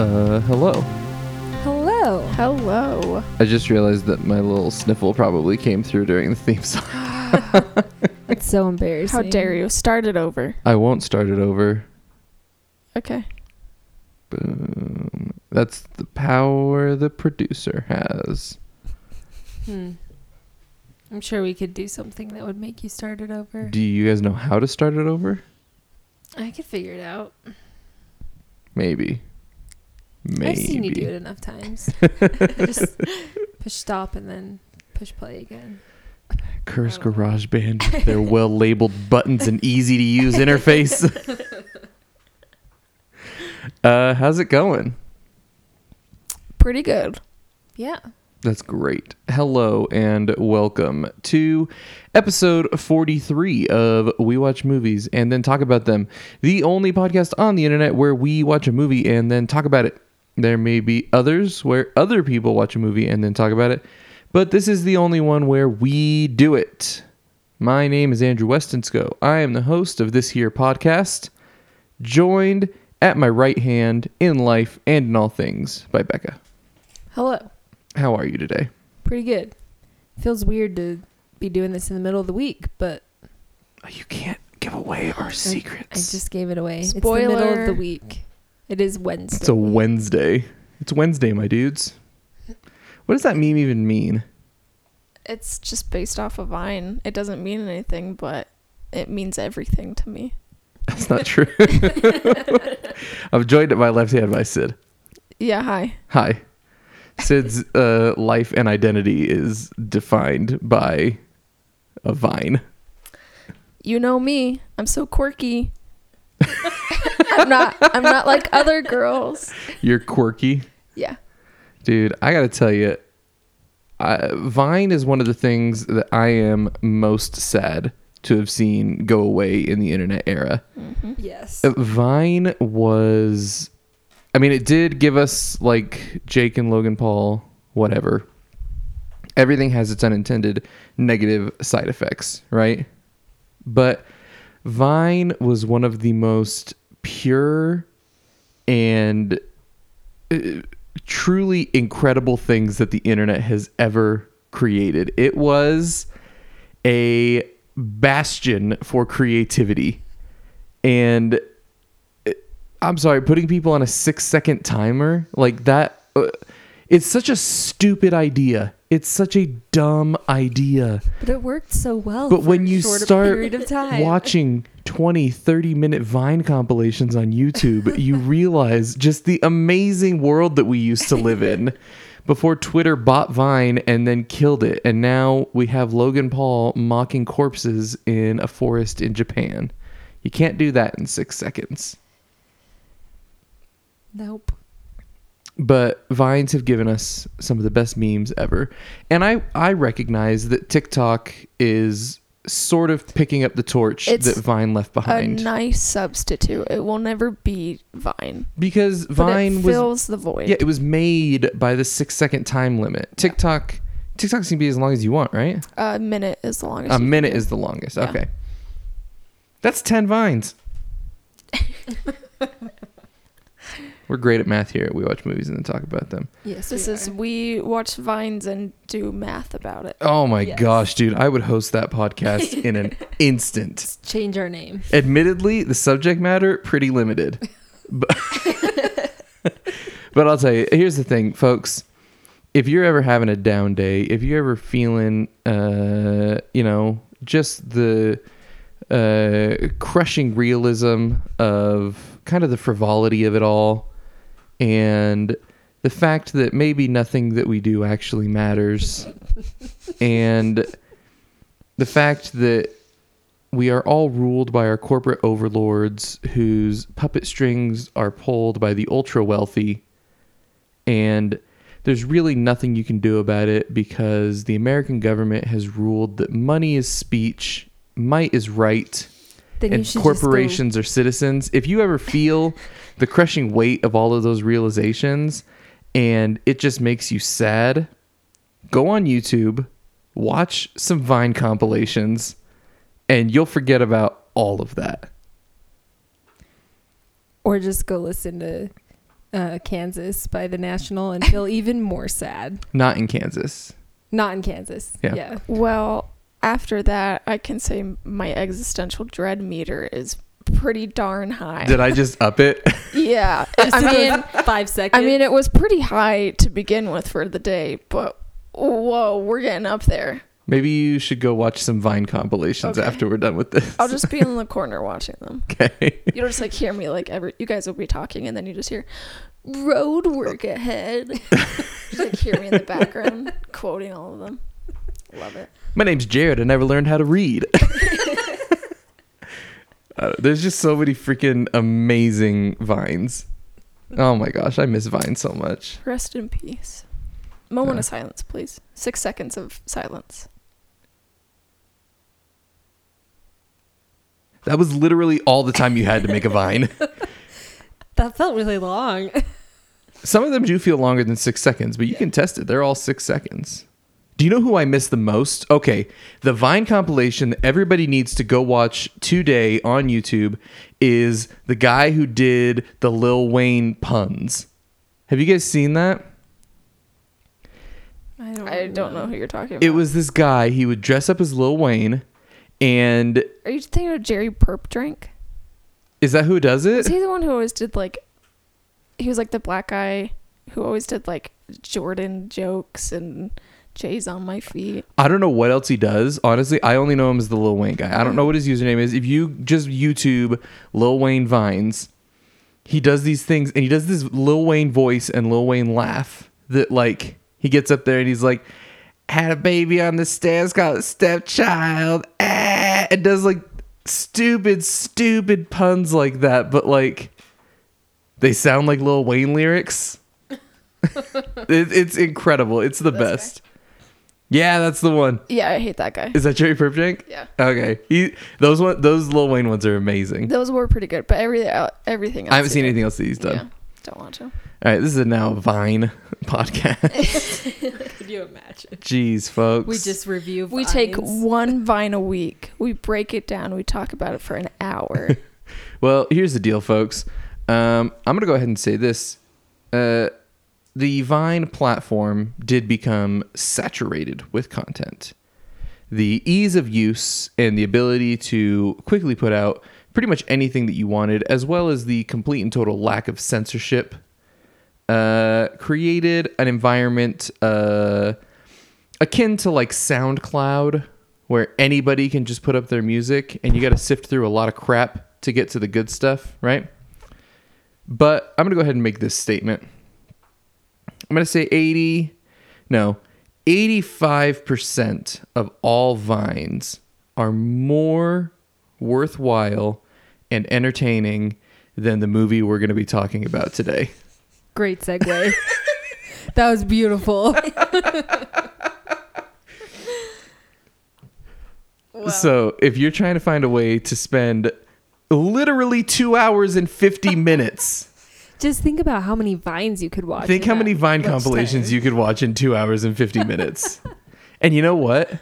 Uh, hello. Hello. Hello. I just realized that my little sniffle probably came through during the theme song. It's so embarrassing. How dare you? Start it over. I won't start it over. Okay. Boom. That's the power the producer has. Hmm. I'm sure we could do something that would make you start it over. Do you guys know how to start it over? I could figure it out. Maybe. Maybe. I've seen you do it enough times. Just push stop and then push play again. Curse I don't. GarageBand with their well labeled buttons and easy to use interface. uh, how's it going? Pretty good. Yeah. That's great. Hello and welcome to episode 43 of We Watch Movies and Then Talk About Them, the only podcast on the internet where we watch a movie and then talk about it. There may be others where other people watch a movie and then talk about it, but this is the only one where we do it. My name is Andrew Westonsko. I am the host of this here podcast, joined at my right hand in life and in all things by Becca. Hello. How are you today? Pretty good. Feels weird to be doing this in the middle of the week, but You can't give away our secrets. I secrets. just gave it away. It's the middle of the week. It is Wednesday. it's a Wednesday. It's Wednesday, my dudes. What does that meme even mean? It's just based off of Vine. It doesn't mean anything, but it means everything to me. That's not true. I'm joined at my left hand by Sid. Yeah, hi. Hi. Sid's uh, life and identity is defined by a vine. You know me. I'm so quirky. I'm not I'm not like other girls. You're quirky. Yeah. Dude, I got to tell you, I, Vine is one of the things that I am most sad to have seen go away in the internet era. yes. Uh, Vine was, I mean, it did give us like Jake and Logan Paul, whatever. Everything has its unintended negative side effects, right? But Vine was one of the most pure and uh, truly incredible things that the internet has ever created. It was a bastion for creativity. And uh, I'm sorry, putting people on a six second timer like that, uh, it's such a stupid idea. It's such a dumb idea. But it worked so well. But when you start of time. watching 20, 30 minute Vine compilations on YouTube, you realize just the amazing world that we used to live in before Twitter bought Vine and then killed it. And now we have Logan Paul mocking corpses in a forest in Japan. You can't do that in six seconds. Nope. But vines have given us some of the best memes ever and i i recognize that tiktok is sort of picking up the torch It's that vine left behind. A nice substitute. It will never be Vine. because vine was fills the void. yeah it was made by the six second time limit tiktok tiktok can be as long as you want right A minute is the longest. a minute is the longest Yeah. okay that's 10 vines we're great at math here we watch movies and then talk about them Yes. This we is are. we watch vines and do math about it. Oh my Yes. gosh, dude. I would host that podcast in an instant. Let's change our name. Admittedly, the subject matter pretty limited. But, but I'll tell you, here's the thing, folks. If you're ever having a down day, if you're ever feeling uh, you know, just the uh crushing realism of kind of the frivolity of it all and the fact that maybe nothing that we do actually matters. And the fact that we are all ruled by our corporate overlords whose puppet strings are pulled by the ultra wealthy. And there's really nothing you can do about it because the American government has ruled that money is speech, might is right, Then you and should just go- corporations are citizens. If you ever feel the crushing weight of all of those realizations and it just makes you sad, go on YouTube, watch some Vine compilations, and you'll forget about all of that. or just go listen to uh, Kansas by the National and feel even more sad. Not in Kansas. Not in Kansas. Yeah. Yeah. Well, after that, I can say my existential dread meter is pretty darn high. Did I just up it? yeah. Just I mean, five seconds. I mean, it was pretty high to begin with for the day, but whoa, we're getting up there. Maybe you should go watch some Vine compilations Okay. after we're done with this. I'll just be in the corner watching them. okay. You'll just like hear me like every you guys will be talking and then you just hear road work ahead. just like hear me in the background quoting all of them. Love it. My name's Jared. I never learned how to read. Uh, there's just so many freaking amazing vines. Oh my gosh, I miss Vine so much. Rest in peace. Moment Yeah. of silence, please. Six seconds of silence. That was literally all the time you had to make a vine. that felt really long. Some of them do feel longer than six seconds, but you can test it. They're all six seconds. Do you know who I miss the most? Okay, the Vine compilation that everybody needs to go watch today on YouTube is the guy who did the Lil Wayne puns. Have you guys seen that? I don't, I don't know who you're talking about. It was this guy. He would dress up as Lil Wayne, and Are you thinking of Jerry Purpdrank? is that who does Was it? he the one who always did like he was like the black guy who always did like Jordan jokes and Jay's on my feet. I don't know what else he does. Honestly, I only know him as the Lil Wayne guy. I don't know what his username is. If you just YouTube Lil Wayne vines, he does these things, and he does this Lil Wayne voice and Lil Wayne laugh that like he gets up there and he's like, "Had a baby on the stairs called a stepchild," ah, and does like stupid, stupid puns like that, but like they sound like Lil Wayne lyrics. it, it's incredible. It's the best. Yeah, that's the one. Yeah, I hate that guy. Is that Jerry Purpdrank? Yeah. Okay. He those one those Lil Wayne ones are amazing. Those were pretty good, but every uh, everything else I haven't seen anything else that he's done. Yeah, don't want to. All right, this is a now Vine podcast. Could you imagine? Jeez, folks. We just review. We take one vine a week. We break it down. We talk about it for an hour. Well, here's the deal, folks. Um, I'm gonna go ahead and say this. Uh, the Vine platform did become saturated with content. The ease of use and the ability to quickly put out pretty much anything that you wanted, as well as the complete and total lack of censorship, uh, created an environment uh, akin to like SoundCloud, where anybody can just put up their music and you got to sift through a lot of crap to get to the good stuff, right? But I'm going to go ahead and make this statement. I'm going to say 80, no, 85% of all vines are more worthwhile and entertaining than the movie we're going to be talking about today. Great segue. that was beautiful. So, if you're trying to find a way to spend literally 2 hours and 50 minutes Just think about how many vines you could watch. Think how many Vine compilations time. you could watch in two hours and 50 minutes. and you know what?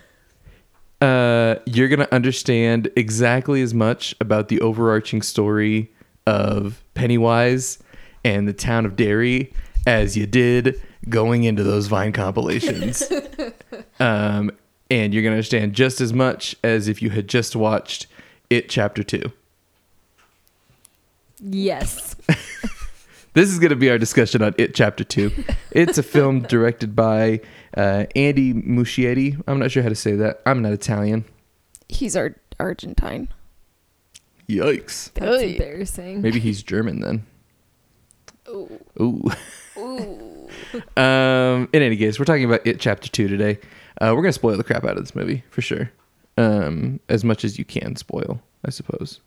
Uh, you're going to understand exactly as much about the overarching story of Pennywise and the town of Derry as you did going into those Vine compilations. um, and you're going to understand just as much as if you had just watched It Chapter 2. Yes. This is going to be our discussion on It Chapter 2. It's a film directed by uh, Andy Muschietti. I'm not sure how to say that. I'm not Italian. He's our Argentine. Yikes. That's Oy. embarrassing. Maybe he's German then. Ooh. Ooh. Ooh. Um, in any case, we're talking about It Chapter 2 today. Uh, we're going to spoil the crap out of this movie, for sure. Um, as much as you can spoil, I suppose.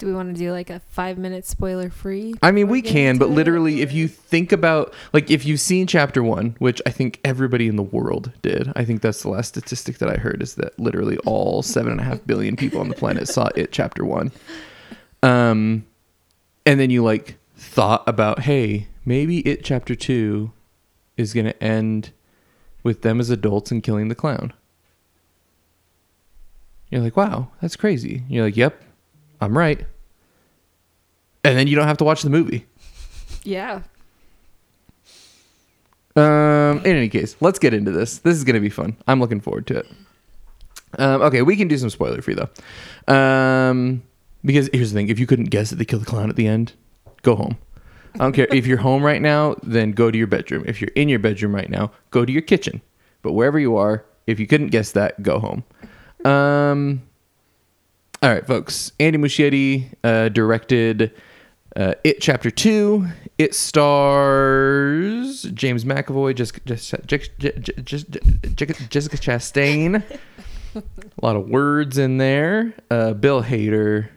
Do we want to do like a five minute spoiler free? I mean, we can, but literally, if you think about, like, if you've seen chapter one, which I think everybody in the world did, I think that's the last statistic that I heard is that literally all seven and a half billion people on the planet saw it chapter one. Um, and then you like thought about, hey, maybe it chapter two is going to end with them as adults and killing the clown. You're like, wow, that's crazy. You're like, yep, I'm right. And then you don't have to watch the movie. Yeah. Um, in any case, let's get into this. This is going to be fun. I'm looking forward to it. Um, okay, we can do some spoiler free though. Um, because here's the thing: if you couldn't guess that they kill the clown at the end, go home. I don't care if you're home right now, then go to your bedroom. If you're in your bedroom right now, go to your kitchen. But wherever you are, if you couldn't guess that, go home. Um, all right, folks. Andy Muschietti uh, directed uh, It Chapter Two. It stars James McAvoy, Jessica, Jessica, Jessica, Jessica Chastain. A lot of words in there. Uh, Bill Hader,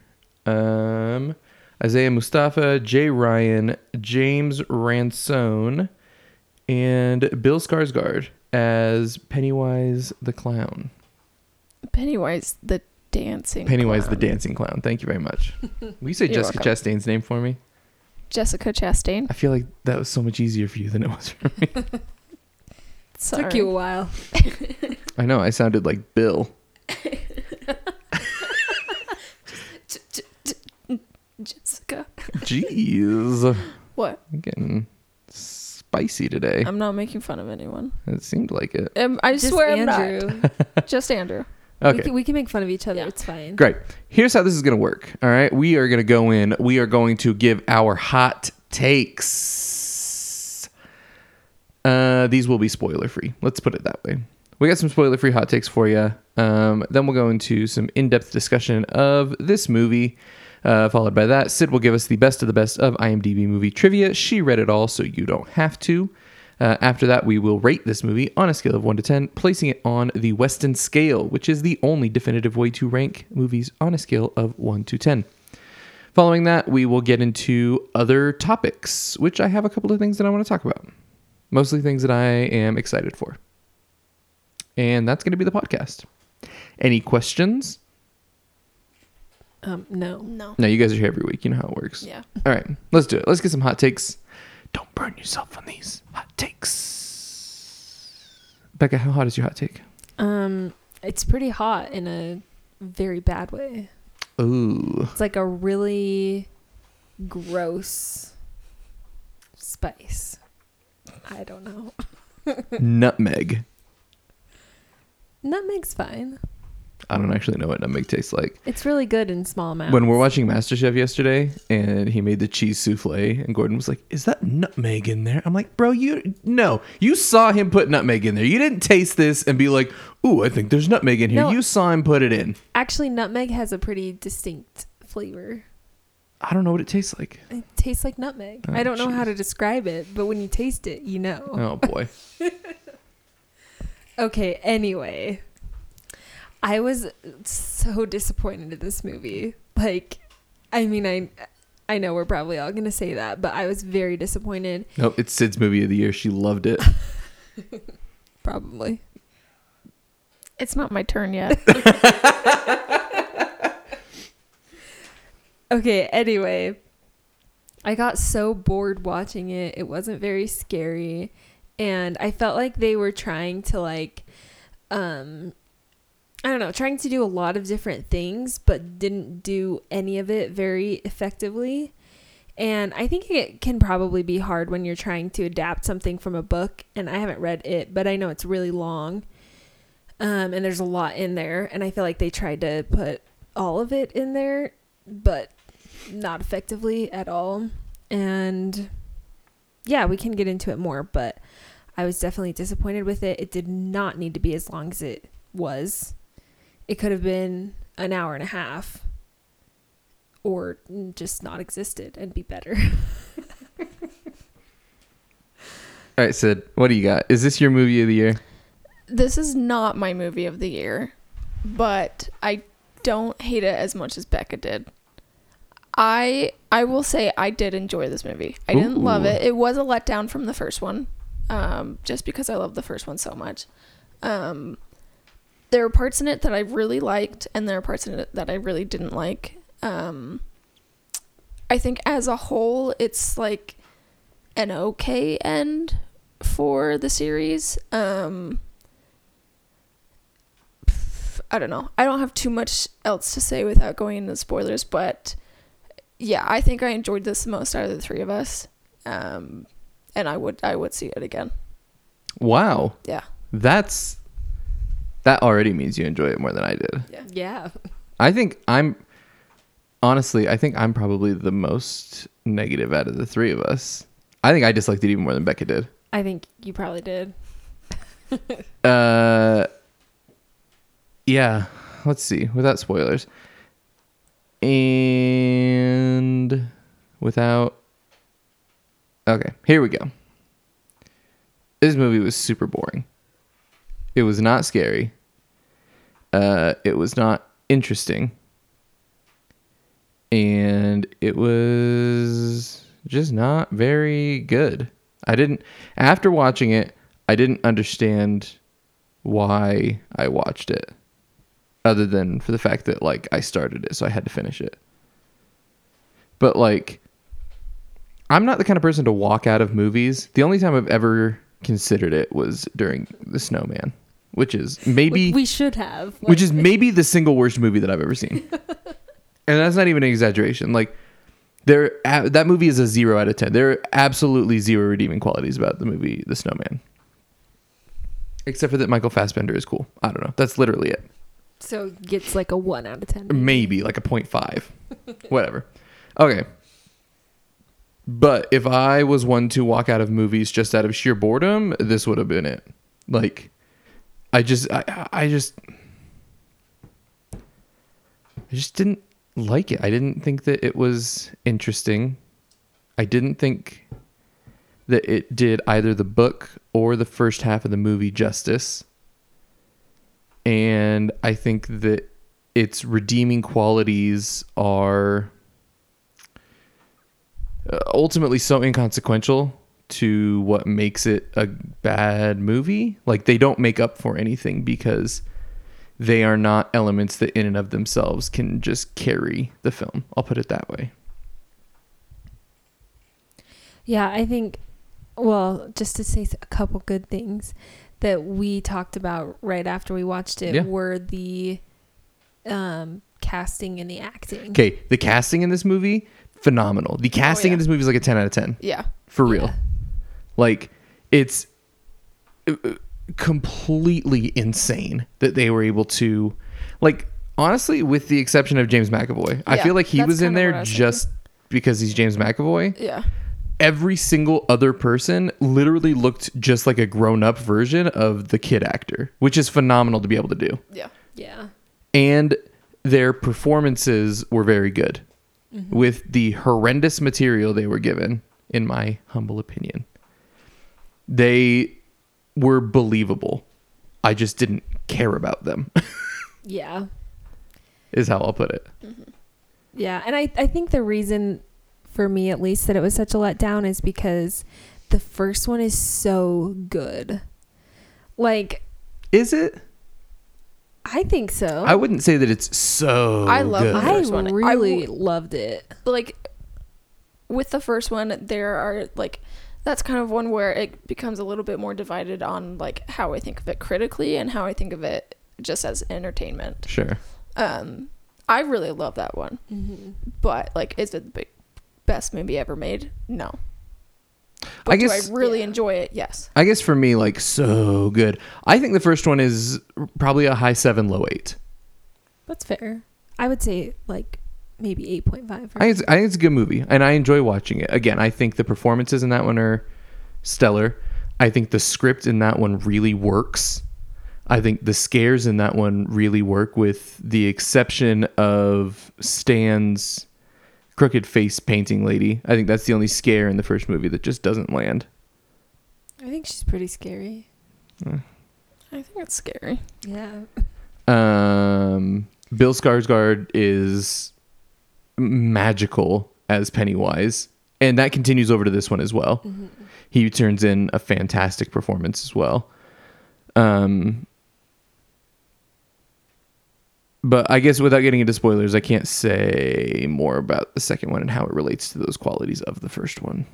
um, Isaiah Mustafa, Jay Ryan, James Ransone, and Bill Skarsgård as Pennywise the clown. Pennywise the dancing. Pennywise clown. the dancing clown. Thank you very much. Will you say You're Jessica welcome. Chastain's name for me? Jessica Chastain. I feel like that was so much easier for you than it was for me. Sorry. Took you a while. I know I sounded like Bill. Jessica. Jeez, What? I'm getting spicy today. I'm not making fun of anyone. It seemed like it. Um, I Just swear I'm Andrew. not. Just Andrew. We, Okay. can, we can make fun of each other. Yeah. It's fine. Great. Here's how this is going to work. All right. We are going to go in. We are going to give our hot takes. Uh, these will be spoiler free. Let's put it that way. We got some spoiler free hot takes for you. Um, then we'll go into some in depth discussion of this movie. Uh, followed by that, Sid will give us the best of the best of IMDb movie trivia. She read it all, so you don't have to. Uh, after that, we will rate this movie on a scale of 1 to 10, placing it on the Weston scale, which is the only definitive way to rank movies on a scale of 1 to 10. Following that, we will get into other topics, which I have a couple of things that I want to talk about. Mostly things that I am excited for. And that's going to be the podcast. Any questions? Um, no. No. No, you guys are here every week. You know how it works. Yeah. All right, let's do it. Let's get some hot takes. Don't burn yourself on these hot takes. Becca, how hot is your hot take? Um, it's pretty hot in a very bad way. Ooh. It's like a really gross spice. I don't know. nutmeg. Nutmeg's fine. I don't actually know what nutmeg tastes like. It's really good in small amounts. When we're watching MasterChef yesterday and he made the cheese souffle and Gordon was like, "Is that nutmeg in there?" I'm like, "Bro, you no. You saw him put nutmeg in there. You didn't taste this and be like, "Ooh, I think there's nutmeg in here." No. You saw him put it in. Actually, nutmeg has a pretty distinct flavor. I don't know what it tastes like. It tastes like nutmeg. Oh, I don't know how to describe it, but when you taste it, you know. Oh boy. Okay, anyway. I was so disappointed in this movie. Like, I mean, I I know we're probably all going to say that, but I was very disappointed. Nope, it's Sid's movie of the year. She loved it. Probably. It's not my turn yet. Okay, anyway. I got so bored watching it. It wasn't very scary. And I felt like they were trying to like um I don't know, trying to do a lot of different things but didn't do any of it very effectively. And I think it can probably be hard when you're trying to adapt something from a book and I haven't read it, but I know it's really long. Um and there's a lot in there and I feel like they tried to put all of it in there but not effectively at all. And yeah, we can get into it more, but I was definitely disappointed with it. It did not need to be as long as it was. It could have been an hour and a half or just not existed and be better. All right, Sid, what do you got? Is this your movie of the year? this is not my movie of the year, but I don't hate it as much as Becca did. I I will say I did enjoy this movie. I didn't love it. It was a letdown from the first one, um, just because I love the first one so much. Um, there are parts in it that I really liked, and there are parts in it that I really didn't like. Um, I think as a whole, it's like an okay end for the series. Um, I don't know. I don't have too much else to say without going into spoilers, but yeah, I think I enjoyed this the most out of the three of us. Um, and I would I would see it again. Wow. Yeah. That's that already means you enjoy it more than I did. Yeah. Yeah. I think I'm honestly, I think I'm probably the most negative out of the three of us. I think I disliked it even more than Becca did. I think you probably did. Uh yeah, let's see, without spoilers. And without Okay, here we go. This movie was super boring. It was not scary. Uh it was not interesting. And it was just not very good. I didn't after watching it, I didn't understand why I watched it other than for the fact that like I started it so I had to finish it. But like I'm not the kind of person to walk out of movies. The only time I've ever considered it was during The Snowman, which is maybe we, should have. which is maybe the single worst movie that I've ever seen. and that's not even an exaggeration. Like there that movie is a 0 out of 10. There are absolutely zero redeeming qualities about the movie The Snowman. Except for that Michael Fassbender is cool. I don't know. That's literally it. so gets like a one out of ten. Maybe like a 0.5. Whatever. Okay. But if I was one to walk out of movies just out of sheer boredom, this would have been it. Like I just I I just I just didn't like it. I didn't think that it was interesting. I didn't think that it did either the book or the first half of the movie justice. And I think that its redeeming qualities are uh, ultimately so inconsequential to what makes it a bad movie. Like they don't make up for anything because they are not elements that in and of themselves can just carry the film. I'll put it that way. Yeah, I think. Well, just to say a couple good things that we talked about right after we watched it Yeah. were the um, casting and the acting. Okay, the casting in this movie phenomenal. The casting yeah. in this movie is like a 10 out of 10 Yeah. for real. Yeah. Like it's uh, uh, completely insane that they were able to like honestly with the exception of James McAvoy. I feel like he was in kinda what I there was just because he's James McAvoy. Yeah. Every single other person literally looked just like a grown-up version of the kid actor, which is phenomenal to be able to do. Yeah. Yeah. And their performances were very good with the horrendous material they were given, in my humble opinion. They were believable. I just didn't care about them, Yeah. is how I'll put it. Mm-hmm. Yeah, and I I think the reason for me at least that it was such a letdown is because the first one is so good. Like Is it? I think so. I wouldn't say that it's so I love good. the I first one. I really w- loved it. like with the first one there are like that's kind of one where it becomes a little bit more divided on like how I think of it critically and how I think of it just as entertainment. Sure. Um I really love that one. But like is it the big, best movie ever made? No. But I guess do I really Yeah. enjoy it? Yes. I guess for me like so good. I think the first one is probably a high 7 low 8. That's fair. I would say like maybe 8.5. I think, it's, I think it's a good movie, and I enjoy watching it. Again, I think the performances in that one are stellar. I think the script in that one really works. I think the scares in that one really work, with the exception of Stan's crooked face painting lady. I think that's the only scare in the first movie that just doesn't land. I think she's pretty scary. I think it's scary. Yeah. Um, Bill Skarsgård is magical as Pennywise, and that continues over to this one as well. He turns in a fantastic performance as well. Um, but I guess without getting into spoilers, I can't say more about the second one and how it relates to those qualities of the first one.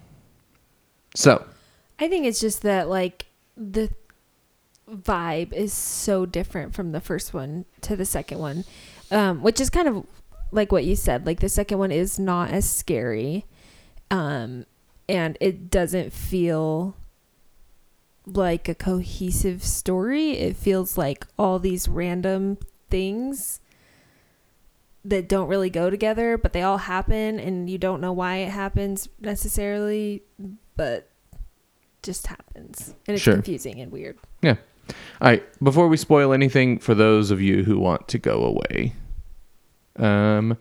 So, I think it's just that like the vibe is so different from the first one to the second one. Um, which is kind of like what you said. Like the second one is not as scary. Um and it doesn't feel like a cohesive story. It feels like all these random things that don't really go together, but they all happen and you don't know why it happens necessarily, but just happens. And it's Sure. confusing and weird. Yeah. All right. Before we spoil anything, for those of you who want to go away, um,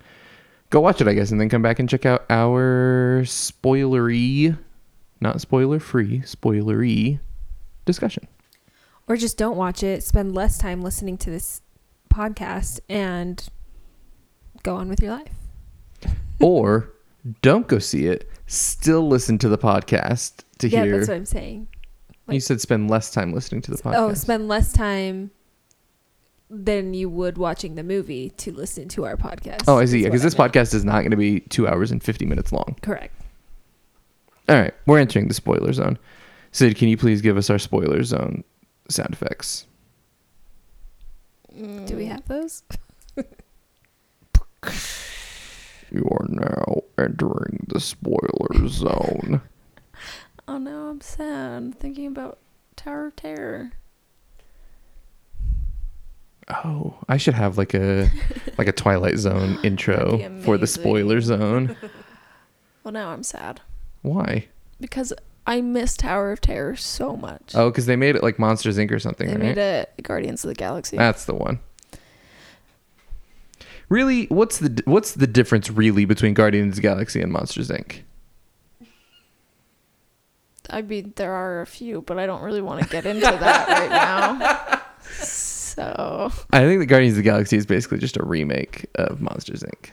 go watch it, I guess, and then come back and check out our spoilery, not spoiler free, spoilery discussion. Or just don't watch it, spend less time listening to this podcast and go on with your life. or don't go see it. Still listen to the podcast to yeah, hear. Yeah, that's what I'm saying. you said spend less time listening to the podcast. Oh, spend less time than you would watching the movie to listen to our podcast. Oh, I see. Because this meant. podcast is not going to be two hours and 50 minutes long. Correct. All right. We're entering the spoiler zone. Sid, can you please give us our spoiler zone sound effects? Do we have those? You are now entering the spoiler zone. Oh no, I'm sad. I'm thinking about Tower of Terror. Oh, I should have like a like a Twilight Zone intro for the spoiler zone. Well, now I'm sad Why? because I miss Tower of Terror so much. Oh, because they made it like Monsters Inc. or something, they right? made it Guardians of the Galaxy. That's the one. Really, what's the what's the difference really between Guardians of the Galaxy and Monsters Inc? I mean, there are a few, but I don't really want to get into that right now. So I think the Guardians of the Galaxy is basically just a remake of Monsters Inc.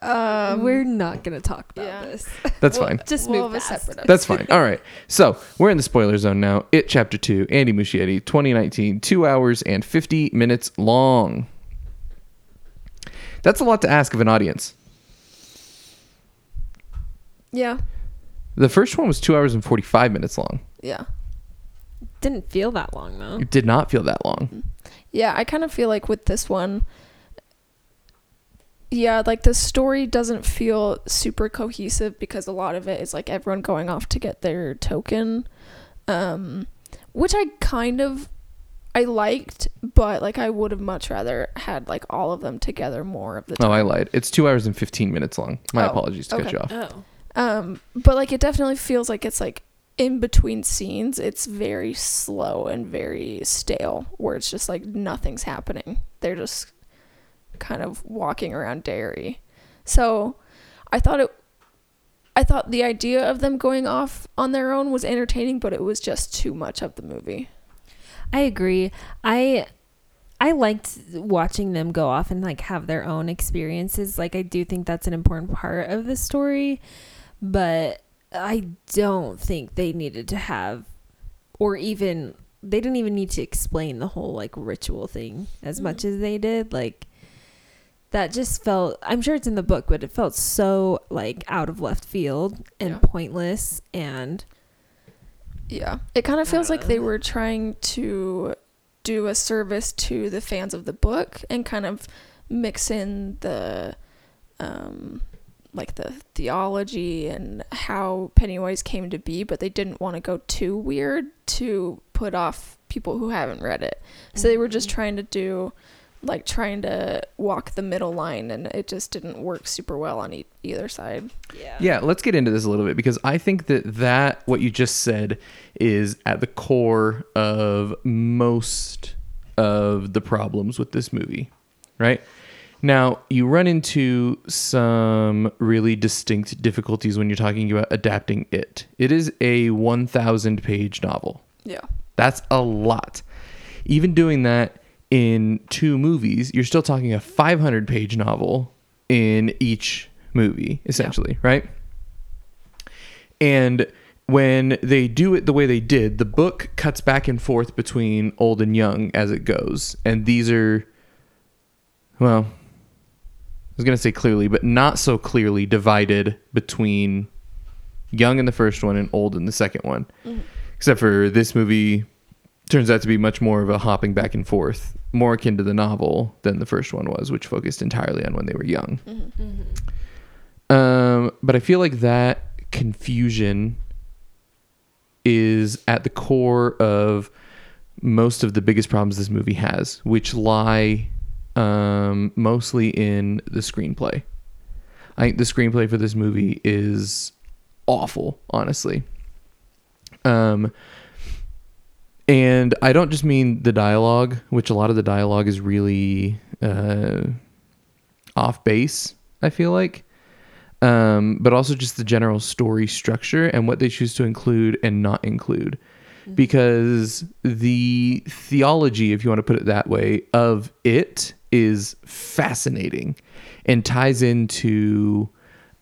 um, We're not going to talk about yeah. this. That's We'll- fine. Just we'll move have a fast. separate That's fine. All right. So we're in the spoiler zone now. It Chapter Two, Andy Muschietti, 2019, two hours and 50 minutes long. That's a lot to ask of an audience. yeah, The first one was two hours and 45 minutes long. yeah, Didn't feel that long though. It did not feel that long. yeah. I kind of feel like with this one, yeah, like the story doesn't feel super cohesive because a lot of it is like everyone going off to get their token, um, which I kind of I liked, but like I would have much rather had like all of them together more of the time. Oh, I lied. It's two hours and 15 minutes long. My Oh, apologies to cut okay. you off. Oh. Um, but like it definitely feels like it's like in between scenes, it's very slow and very stale, where it's just like nothing's happening. They're just kind of walking around Derry. So I thought it I thought the idea of them going off on their own was entertaining, but it was just too much of the movie. I agree. I I liked watching them go off and like have their own experiences. Like I do think that's an important part of the story, but I don't think they needed to have or even they didn't even need to explain the whole like ritual thing as much as they did. Like that just felt I'm sure it's in the book, but it felt so like out of left field and Yeah. pointless and Yeah. It kind of feels like they Uh. were trying to do a service to the fans of the book and kind of mix in the um like the theology and how Pennywise came to be, but they didn't want to go too weird to put off people who haven't read it. So they were just mm-hmm. trying to do like trying to walk the middle line and it just didn't work super well on e- either side. yeah. Yeah, let's get into this a little bit because I think that that what you just said is at the core of most of the problems with this movie, right? Now, you run into some really distinct difficulties when you're talking about adapting it. It is a 1000 page novel. Yeah. That's a lot. Even doing that in two movies, you're still talking a 500 page novel in each movie, essentially, right? And when they do it the way they did, the book cuts back and forth between old and young as it goes. And these are, well, was going to say clearly, but not so clearly divided between young in the first one and old in the second one. Mm-hmm. Except for this movie turns out to be much more of a hopping back and forth, more akin to the novel than the first one was, which focused entirely on when they were young. Mm-hmm. Mm-hmm. Um, but I feel like that confusion is at the core of most of the biggest problems this movie has, which lie um, mostly in the screenplay. I think the screenplay for this movie is awful, honestly. Um, and I don't just mean the dialogue, which a lot of the dialogue is really uh, off base. I feel like, um, but also just the general story structure and what they choose to include and not include. Because the theology, if you want to put it that way, of it is fascinating and ties into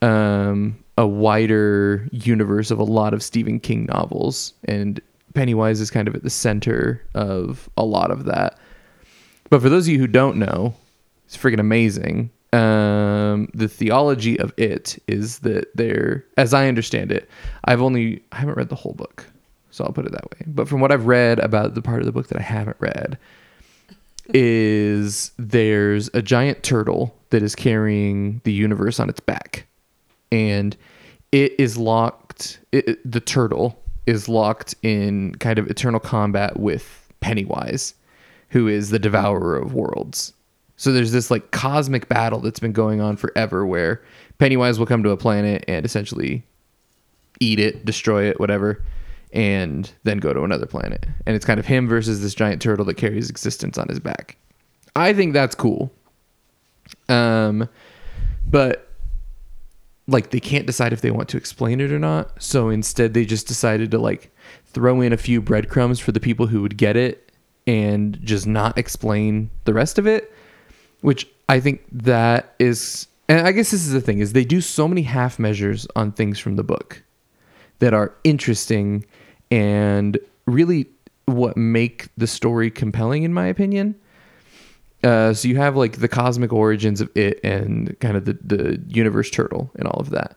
um, a wider universe of a lot of Stephen King novels. And Pennywise is kind of at the center of a lot of that. But for those of you who don't know, it's freaking amazing. Um, the theology of it is that there, as I understand it, I've only I haven't read the whole book, so I'll put it that way. But from what I've read about the part of the book that I haven't read, is there's a giant turtle that is carrying the universe on its back, and it is locked. It, the turtle is locked in kind of eternal combat with Pennywise, who is the devourer of worlds. So there's this like cosmic battle that's been going on forever where Pennywise will come to a planet and essentially eat it, destroy it, whatever, and then go to another planet. And it's kind of him versus this giant turtle that carries existence on his back. I think that's cool. Um but like they can't decide if they want to explain it or not. So instead they just decided to like throw in a few breadcrumbs for the people who would get it and just not explain the rest of it which I think that is and I guess this is the thing is they do so many half measures on things from the book that are interesting and really what make the story compelling in my opinion. Uh, so you have like the cosmic origins of it and kind of the, the universe turtle and all of that.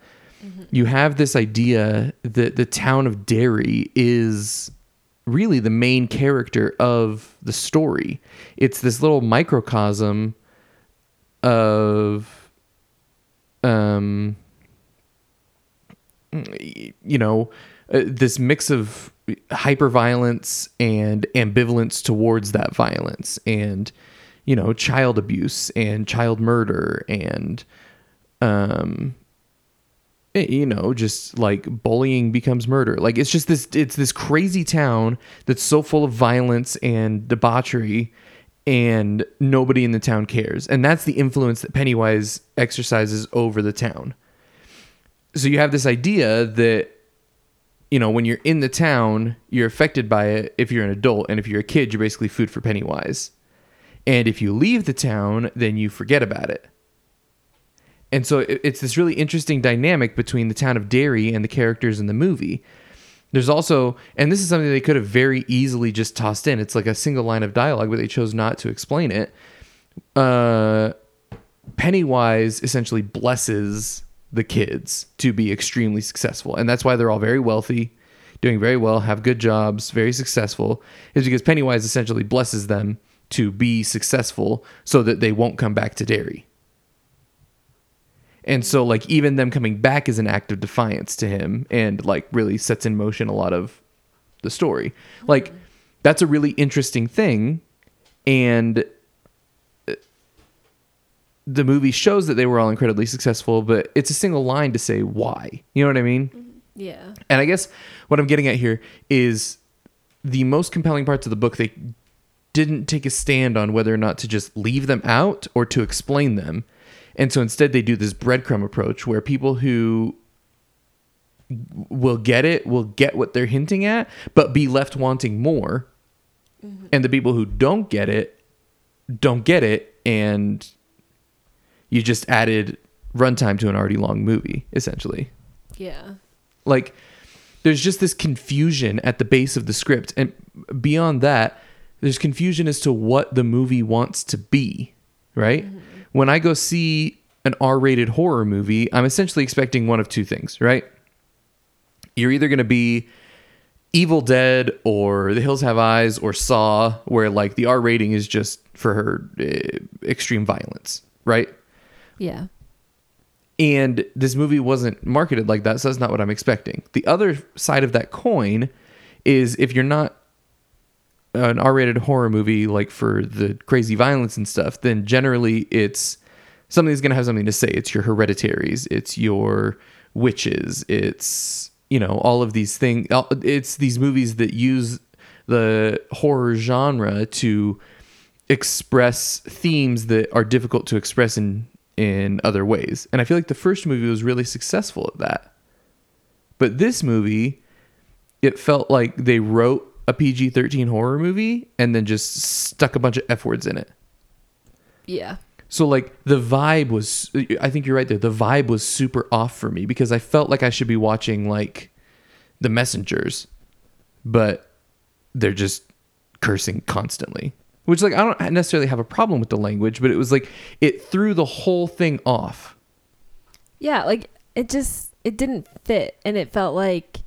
You have this idea that the town of Derry is really the main character of the story. It's this little microcosm of um you know uh, this mix of hyperviolence and ambivalence towards that violence and you know child abuse and child murder and um eh, you know just like bullying becomes murder. Like it's just this it's this crazy town that's so full of violence and debauchery and nobody in the town cares. And that's the influence that pennywise exercises over the town so you have this idea that you know when you're in the town you're affected by it if you're an adult and if you're a kid you're basically food for pennywise and if you leave the town then you forget about it and so it's this really interesting dynamic between the town of Derry and the characters in the movie. There's also, and this is something they could have very easily just tossed in. It's like a single line of dialogue, but they chose not to explain it. Uh, Pennywise essentially blesses the kids to be extremely successful, and that's why they're all very wealthy, doing very well, have good jobs, very successful. Is because Pennywise essentially blesses them to be successful, so that they won't come back to Derry. And so like even them coming back is an act of defiance to him and like really sets in motion a lot of the story. Like mm-hmm. that's a really interesting thing and the movie shows that they were all incredibly successful, but it's a single line to say why. You know what I mean? Mm-hmm. Yeah. And I guess what I'm getting at here is the most compelling parts of the book they didn't take a stand on whether or not to just leave them out or to explain them. And so instead they do this breadcrumb approach where people who will get it will get what they're hinting at but be left wanting more. Mm-hmm. And the people who don't get it don't get it and you just added runtime to an already long movie essentially. Yeah. like there's just this confusion at the base of the script and beyond that there's confusion as to what the movie wants to be right? When i go see an r-rated horror movie i'm essentially expecting one of two things right? You're either going to be evil dead or the hills have eyes or saw where like the r rating is just for her uh, extreme violence right Yeah. And this movie wasn't marketed like that, so that's not what I'm expecting. The other side of that coin is if you're not an R-rated horror movie like for the crazy violence and stuff, then generally it's something going to have something to say. It's your hereditaries, it's your witches, it's you know all of these things. It's these movies that use the horror genre to express themes that are difficult to express in in other ways. And I feel like the first movie was really successful at that. But this movie, it felt like they wrote a PG 13 horror movie and then just stuck a bunch of F words in it. Yeah. So, like, the vibe was, I think you're right there. The vibe was super off for me because I felt like I should be watching, like, The Messengers, but they're just cursing constantly. Which, like, I don't necessarily have a problem with the language, but it was like, it threw the whole thing off. Yeah, like it just it didn't fit and it felt like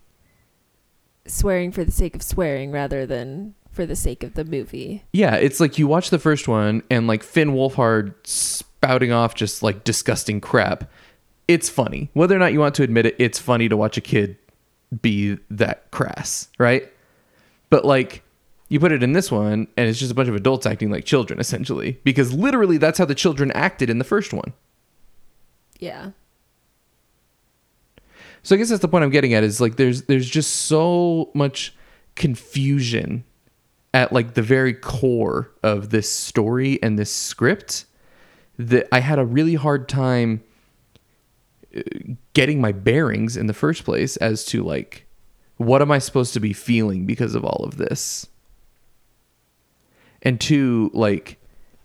swearing for the sake of swearing rather than for the sake of the movie. Yeah, it's like you watch the first one and like Finn Wolfhard spouting off just like disgusting crap. It's funny. Whether or not you want to admit it, it's funny to watch a kid be that crass, right? But like you put it in this one and it's just a bunch of adults acting like children essentially because literally that's how the children acted in the first one. Yeah. So I guess that's the point I'm getting at is like there's there's just so much confusion at like the very core of this story and this script that I had a really hard time uh, getting my bearings in the first place as to like what am I supposed to be feeling because of all of this? And two, like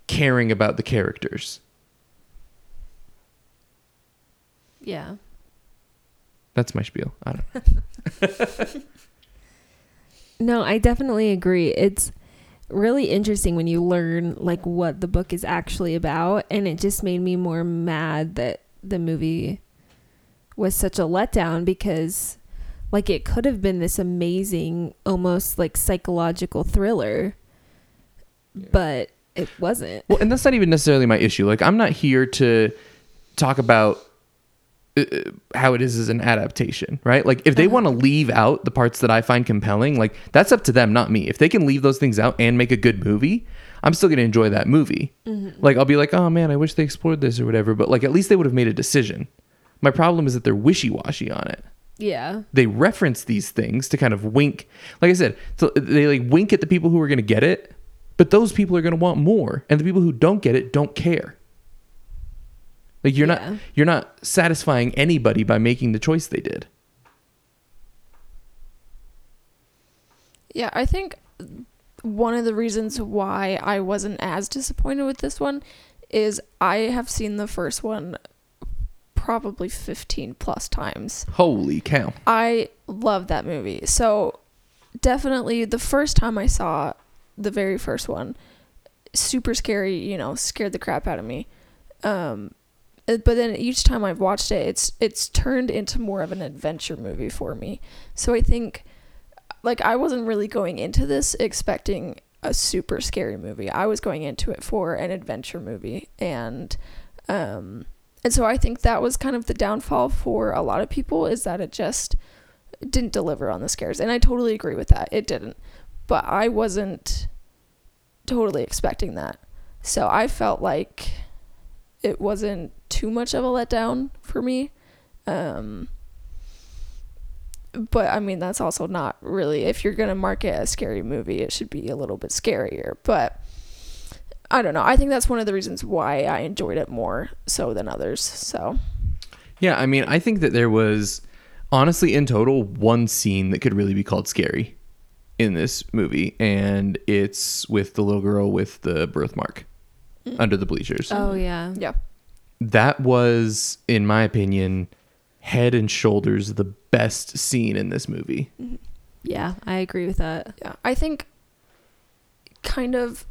caring about the characters. Yeah. That's my spiel. I don't No, I definitely agree. It's really interesting when you learn like what the book is actually about and it just made me more mad that the movie was such a letdown because like it could have been this amazing almost like psychological thriller but it wasn't. Well, and that's not even necessarily my issue. Like, I'm not here to talk about uh, how it is as an adaptation, right? Like, if they Uh-huh. want to leave out the parts that I find compelling, like, that's up to them, not me. If they can leave those things out and make a good movie, I'm still going to enjoy that movie. Like, I'll be like, oh man, I wish they explored this or whatever, but like, at least they would have made a decision. My problem is that they're wishy washy on it Yeah. they reference these things to kind of wink. Like I said, so they like wink at the people who are going to get it, but those people are going to want more, and the people who don't get it don't care. Like you're Yeah. not you're not satisfying anybody by making the choice they did. Yeah, I think one of the reasons why I wasn't as disappointed with this one is I have seen the first one probably 15 plus times. Holy cow! I love that movie. So definitely the first time I saw the very first one, super scary, you know, scared the crap out of me. Um uh, but then each time I've watched it, it's it's turned into more of an adventure movie for me. So I think like I wasn't really going into this expecting a super scary movie. I was going into it for an adventure movie and um and so I think that was kind of the downfall for a lot of people is that it just didn't deliver on the scares. And I totally agree with that. It didn't. But I wasn't totally expecting that. So I felt like it wasn't too much of a letdown for me. Um but I mean that's also not really if you're going to market a scary movie, it should be a little bit scarier. But I don't know. I think that's one of the reasons why I enjoyed it more so than others. So Yeah, I mean, I think that there was honestly in total one scene that could really be called scary in this movie, and it's with the little girl with the birthmark under the bleachers. Oh yeah. yeah. that was, in my opinion, head and shoulders the best scene in this movie. Yeah, I agree with that. Yeah, I think kind of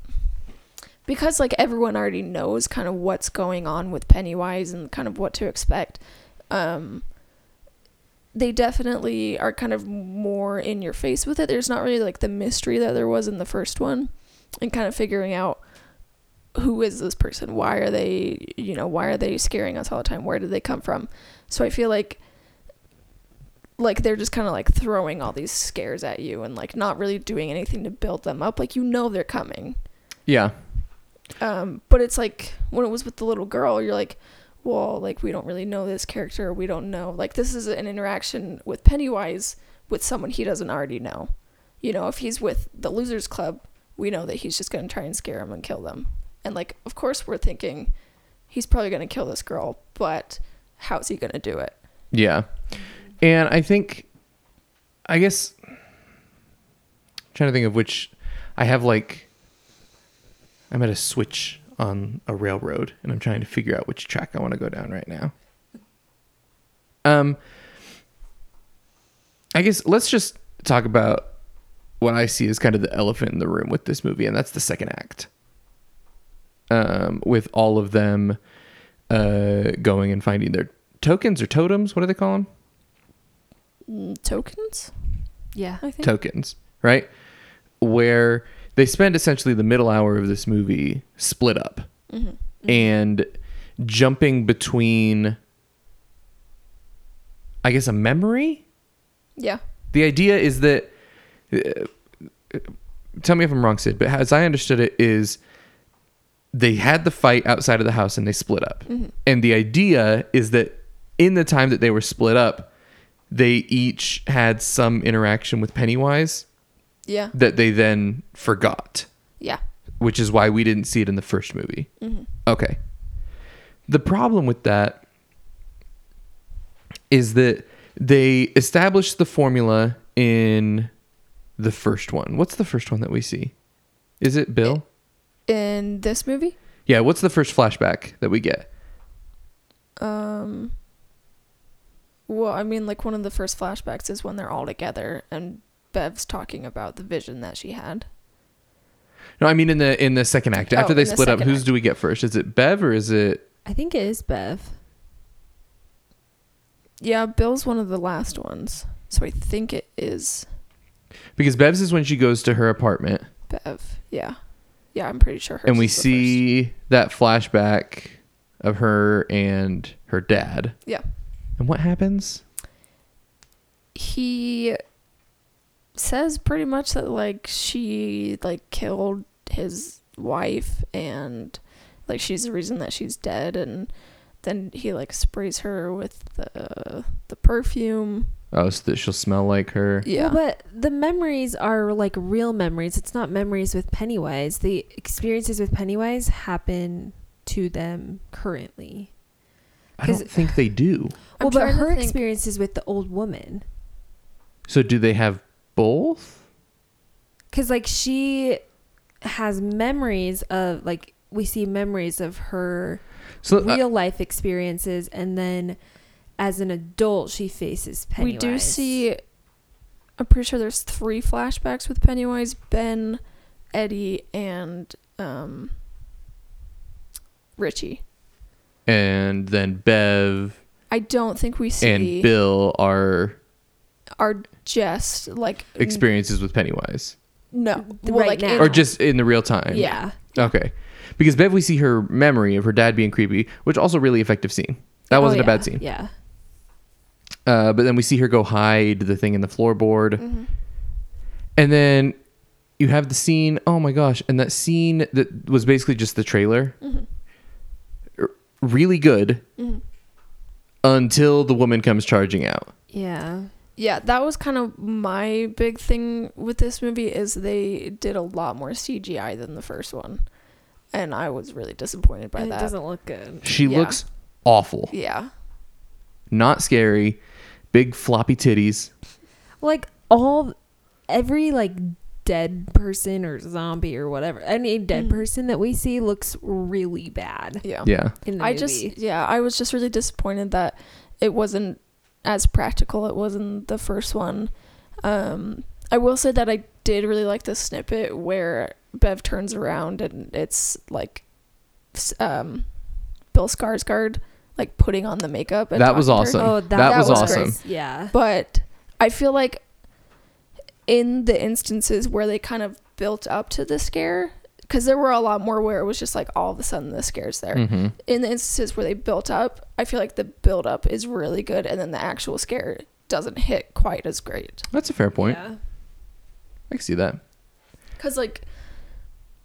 because like everyone already knows kind of what's going on with Pennywise and kind of what to expect. Um they definitely are kind of more in your face with it. There's not really like the mystery that there was in the first one and kind of figuring out who is this person? Why are they, you know, why are they scaring us all the time? Where did they come from? So I feel like like they're just kind of like throwing all these scares at you and like not really doing anything to build them up. Like you know they're coming. Yeah. Um, but it's like when it was with the little girl, you're like, well, like we don't really know this character. We don't know. Like this is an interaction with Pennywise with someone he doesn't already know. You know, if he's with the Losers Club, we know that he's just going to try and scare him and kill them. And like, of course, we're thinking he's probably going to kill this girl, but how's he going to do it? Yeah. And I think, I guess, I'm trying to think of which I have like, I'm at a switch on a railroad and I'm trying to figure out which track I want to go down right now. Um, I guess let's just talk about what I see as kind of the elephant in the room with this movie, and that's the second act. Um, with all of them uh, going and finding their tokens or totems. What do they call them? Mm, tokens? Yeah. I think. Tokens, right? Where they spend essentially the middle hour of this movie split up hmm and jumping between, I guess, a memory. Yeah. The idea is that, uh, tell me if I'm wrong, Sid, but as I understood it, is they had the fight outside of the house and they split up. Mhm. And the idea is that in the time that they were split up, they each had some interaction with Pennywise Yeah. that they then forgot, Yeah. which is why we didn't see it in the first movie. hmm Okay. The problem with that is that they established the formula in the first one. What's the first one that we see? Is it Bill? In this movie, Yeah, what's the first flashback that we get? um, well, I mean, like one of the first flashbacks is when they're all together and Bev's talking about the vision that she had. No, I mean in the in the second act. Oh, After they in the split up, second whose act. do we get first? Is it Bev or is it I think it is Bev. Yeah, Bill's one of the last ones, so I think it is because Bev's is when she goes to her apartment Bev. Yeah, yeah, I'm pretty sure. Hers and we is the see that flashback of her and her dad. Yeah, And what happens? he says pretty much that like she like killed his wife and like she's the reason that she's dead and then he like sprays her with the the perfume Oh, so that she'll smell like her. yeah Well, but the memories are like real memories. It's not memories with Pennywise. The experiences with Pennywise happen to them currently. I don't 'Cause- think they do. I'm well, but her experiences with the old woman. So do they have both? Because, like, she has memories of, like, we see memories of her So uh, real life experiences. And then as an adult, she faces Pennywise. we do see i'm pretty sure there's three flashbacks with pennywise ben eddie and um richie and then Bev i don't think we see and Bill are are just like experiences with Pennywise, no Right like now. or just in the real time. Yeah. Okay. Because Bev, we see her memory of her dad being creepy, which also really effective scene. That Oh, wasn't a yeah, bad scene. Yeah. Uh, but then we see her go hide the thing in the floorboard, Mhm. and then you have the scene. Oh my gosh! And that scene that was basically just the trailer, Mhm. really good Mhm. until the woman comes charging out. Yeah. Yeah that was kind of my big thing with this movie is they did a lot more cgi than the first one and i was really disappointed by And it that doesn't look good. She Yeah. looks awful, yeah not scary, big floppy titties. Like, all, every, like, dead person or zombie or whatever, any dead Mhm. person that we see looks really bad yeah Yeah. in the I movie. just yeah, I was just really disappointed that it wasn't as practical it was in the first one. Um I will say that I did really like the snippet where Bev turns around and it's like s- um Bill Skarsgård like putting on the makeup and That was talking to awesome. Oh, that, That was great. awesome. Yeah. But I feel like in the instances where they kind of built up to the scare, because there were a lot more where it was just like all of a sudden the scares there. Mm-hmm. In the instances where they built up, I feel like the build up is really good, and then the actual scare doesn't hit quite as great. That's a fair point. Yeah. I can see that. Because like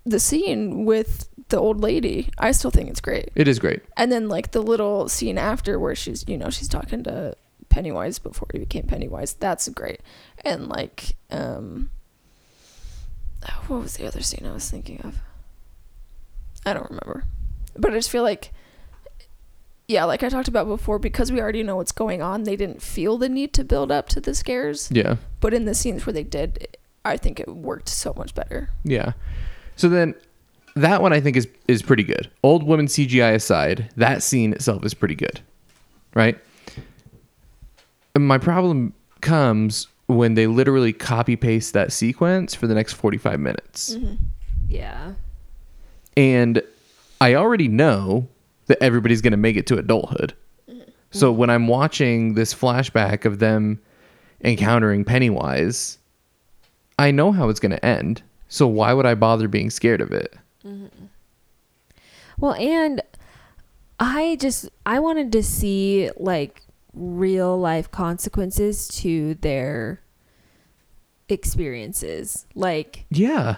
the scene with the old lady, I still think it's great. It is great. And then like the little scene after where she's you know she's talking to Pennywise before he became Pennywise, that's great. And like um, what was the other scene I was thinking of? I don't remember, but I just feel like. Yeah, like I talked about before, because we already know what's going on, they didn't feel the need to build up to the scares. Yeah. But in the scenes where they did, I think it worked so much better. Yeah. So then that one I think is is pretty good. Old woman CGI aside, that scene itself is pretty good. Right? And my problem comes when they literally copy paste that sequence for the next 45 minutes. Mm-hmm. Yeah. And I already know that everybody's going to make it to adulthood. Mm-hmm. So when I'm watching this flashback of them encountering Pennywise, I know how it's going to end. So why would I bother being scared of it? Mm-hmm. Well, and I just I wanted to see like real life consequences to their experiences. Like Yeah.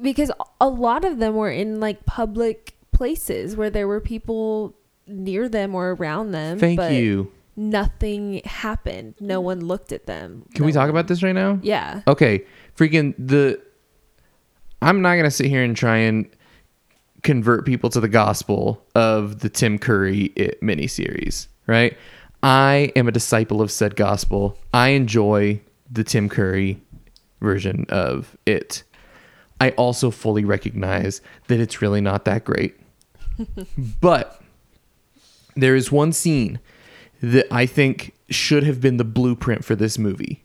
because a lot of them were in like public places where there were people near them or around them. Thank but you. Nothing happened. No one looked at them. Can No we talk one- about this right now? Yeah. Okay. Freaking the I'm not going to sit here and try and convert people to the gospel of the Tim Curry it miniseries, right? I am a disciple of said gospel. I enjoy the Tim Curry version of it. I also fully recognize that it's really not that great. but there is one scene that I think should have been the blueprint for this movie.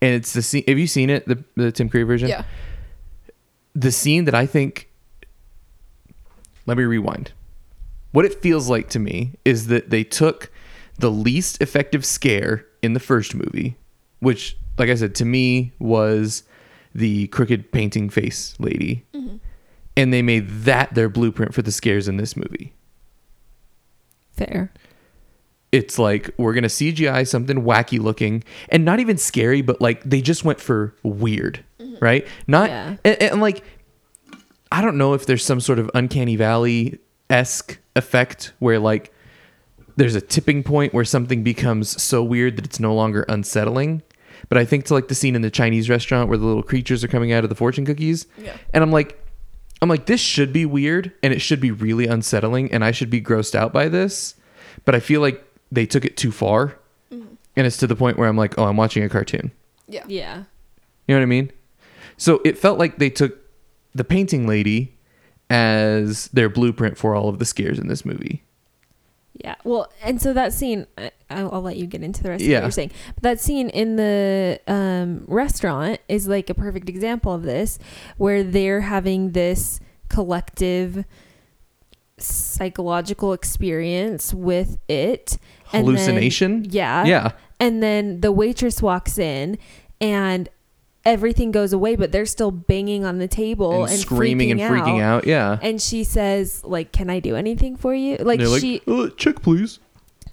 And it's the scene. Have you seen it, the, the Tim Curry version? Yeah. the scene that I think. Let me rewind. What it feels like to me is that they took the least effective scare in the first movie, which, like I said, to me was the crooked painting face lady, mm-hmm. and they made that their blueprint for the scares in this movie. Fair. It's like we're gonna CGI something wacky looking and not even scary, but like they just went for weird, mm-hmm. right? Not Yeah. and, and like I don't know if there's some sort of uncanny valley esque effect where like there's a tipping point where something becomes so weird that it's no longer unsettling. But I think to like the scene in the Chinese restaurant where the little creatures are coming out of the fortune cookies, Yeah. and I'm like, I'm like, this should be weird and it should be really unsettling, and I should be grossed out by this. But I feel like they took it too far, mm-hmm. and it's to the point where I'm like, oh, I'm watching a cartoon. Yeah. Yeah. You know what I mean? So it felt like they took the painting lady as their blueprint for all of the scares in this movie. Yeah. Well, and so that scene, I, I'll, I'll let you get into the rest of what you're saying. But that scene in the um, restaurant is like a perfect example of this, where they're having this collective psychological experience with it. and then- Hallucination? yeah. yeah. And then the waitress walks in and everything goes away, but they're still banging on the table And, and, screaming and freaking out. Yeah. And she says, like, can I do anything for you? Like, They're like, she, "Uh, check, please.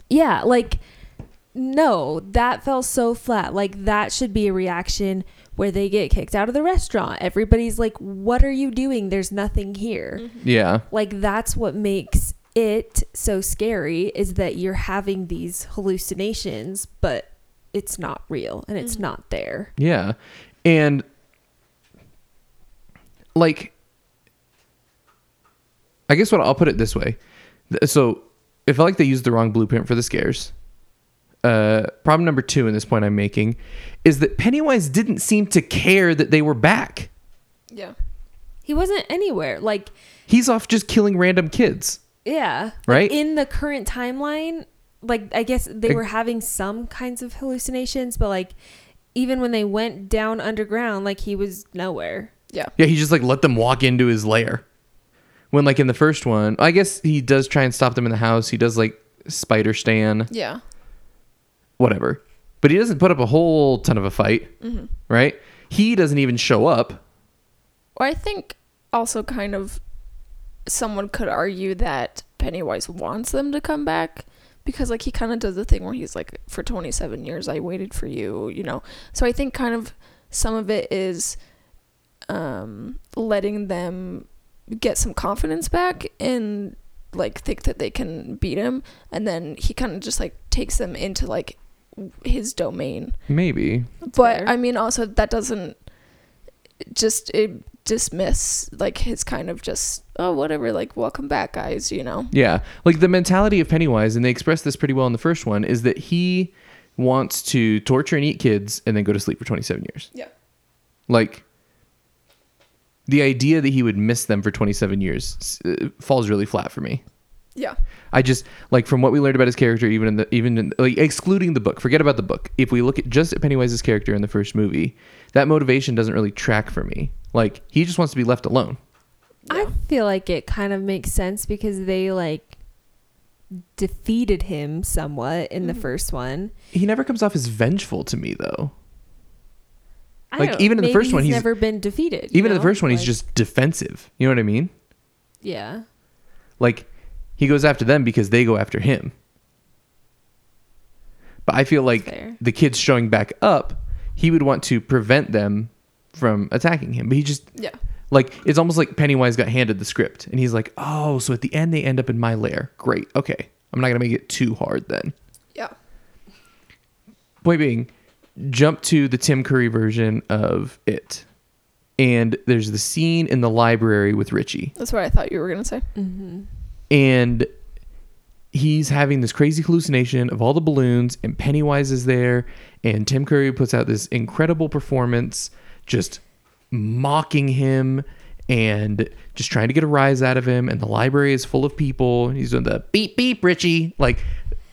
yeah, like, no, that fell so flat. Like, that should be a reaction where they get kicked out of the restaurant. Everybody's like, what are you doing? There's nothing here. Yeah. Like, that's what makes it so scary is that you're having these hallucinations, but it's not real and it's not there. Yeah. And like I guess what I'll put it this way. So it felt like they used the wrong blueprint for the scares. Uh problem number 2 in this point I'm making is that Pennywise didn't seem to care that they were back. Yeah. He wasn't anywhere. Like, He's off just killing random kids. yeah. Right? Like, in the current timeline, like, I guess they were having some kinds of hallucinations, but like, even when they went down underground, like, he was nowhere. Yeah. Yeah, he just like let them walk into his lair. When like in the first one, I guess he does try and stop them in the house. He does like spider stan. Yeah. whatever. But he doesn't put up a whole ton of a fight, mm-hmm. right? He doesn't even show up. Or I think also kind of someone could argue that Pennywise wants them to come back because like he kind of does the thing where he's like for 27 years I waited for you, you know. So I think kind of some of it is um letting them get some confidence back and like think that they can beat him and then he kind of just like takes them into like his domain. Maybe. but fair. I mean also that doesn't just it dismiss like his kind of just oh whatever like welcome back guys, you know. Yeah. Like the mentality of Pennywise, and they express this pretty well in the first one, is that he wants to torture and eat kids and then go to sleep for 27 years. Yeah. Like the idea that he would miss them for 27 years uh, falls really flat for me. Yeah. I just like from what we learned about his character, even in the even in, like excluding the book. Forget about the book. If we look at just at Pennywise's character in the first movie, that motivation doesn't really track for me. Like he just wants to be left alone. I feel like it kind of makes sense because they like defeated him somewhat in the mm. first one. He never comes off as vengeful to me though. I Like, don't- even in the maybe first one, he's- never been defeated. you Even in the know? first one, he's Like, just defensive. You know what I mean? yeah. Like he goes after them because they go after him. But I feel like Fair. the kids showing back up, he would want to prevent them from attacking him. But he just Yeah. like it's almost like Pennywise got handed the script and he's like, "Oh, so at the end they end up in my lair. Great. Okay. I'm not going to make it too hard then." Yeah. Point being, jump to the Tim Curry version of it. And there's the scene in the library with Richie. That's what I thought you were going to say. Mm-hmm. And he's having this crazy hallucination of all the balloons and pennywise is there and tim curry puts out this incredible performance just mocking him and just trying to get a rise out of him and the library is full of people he's doing the beep beep richie like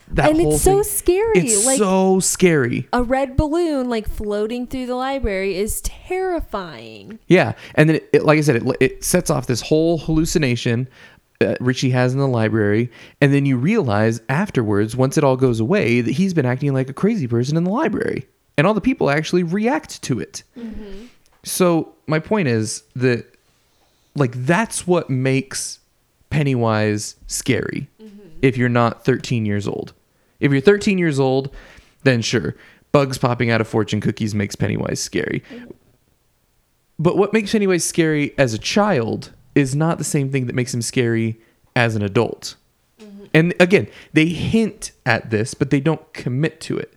that whole and it's so thing. scary. it's like so scary a red balloon like floating through the library is terrifying. Yeah, and then it, it, like I said, it, it sets off this whole hallucination that Richie has in the library, and then you realize afterwards, once it all goes away, that he's been acting like a crazy person in the library, and all the people actually react to it. Mm-hmm. So my point is that, like, that's what makes Pennywise scary. Mm-hmm. If you're not 13 years old, if you're 13 years old, then sure, bugs popping out of fortune cookies makes Pennywise scary. Mm-hmm. But what makes Pennywise scary as a child is not the same thing that makes him scary as an adult. And again, they hint at this, but they don't commit to it.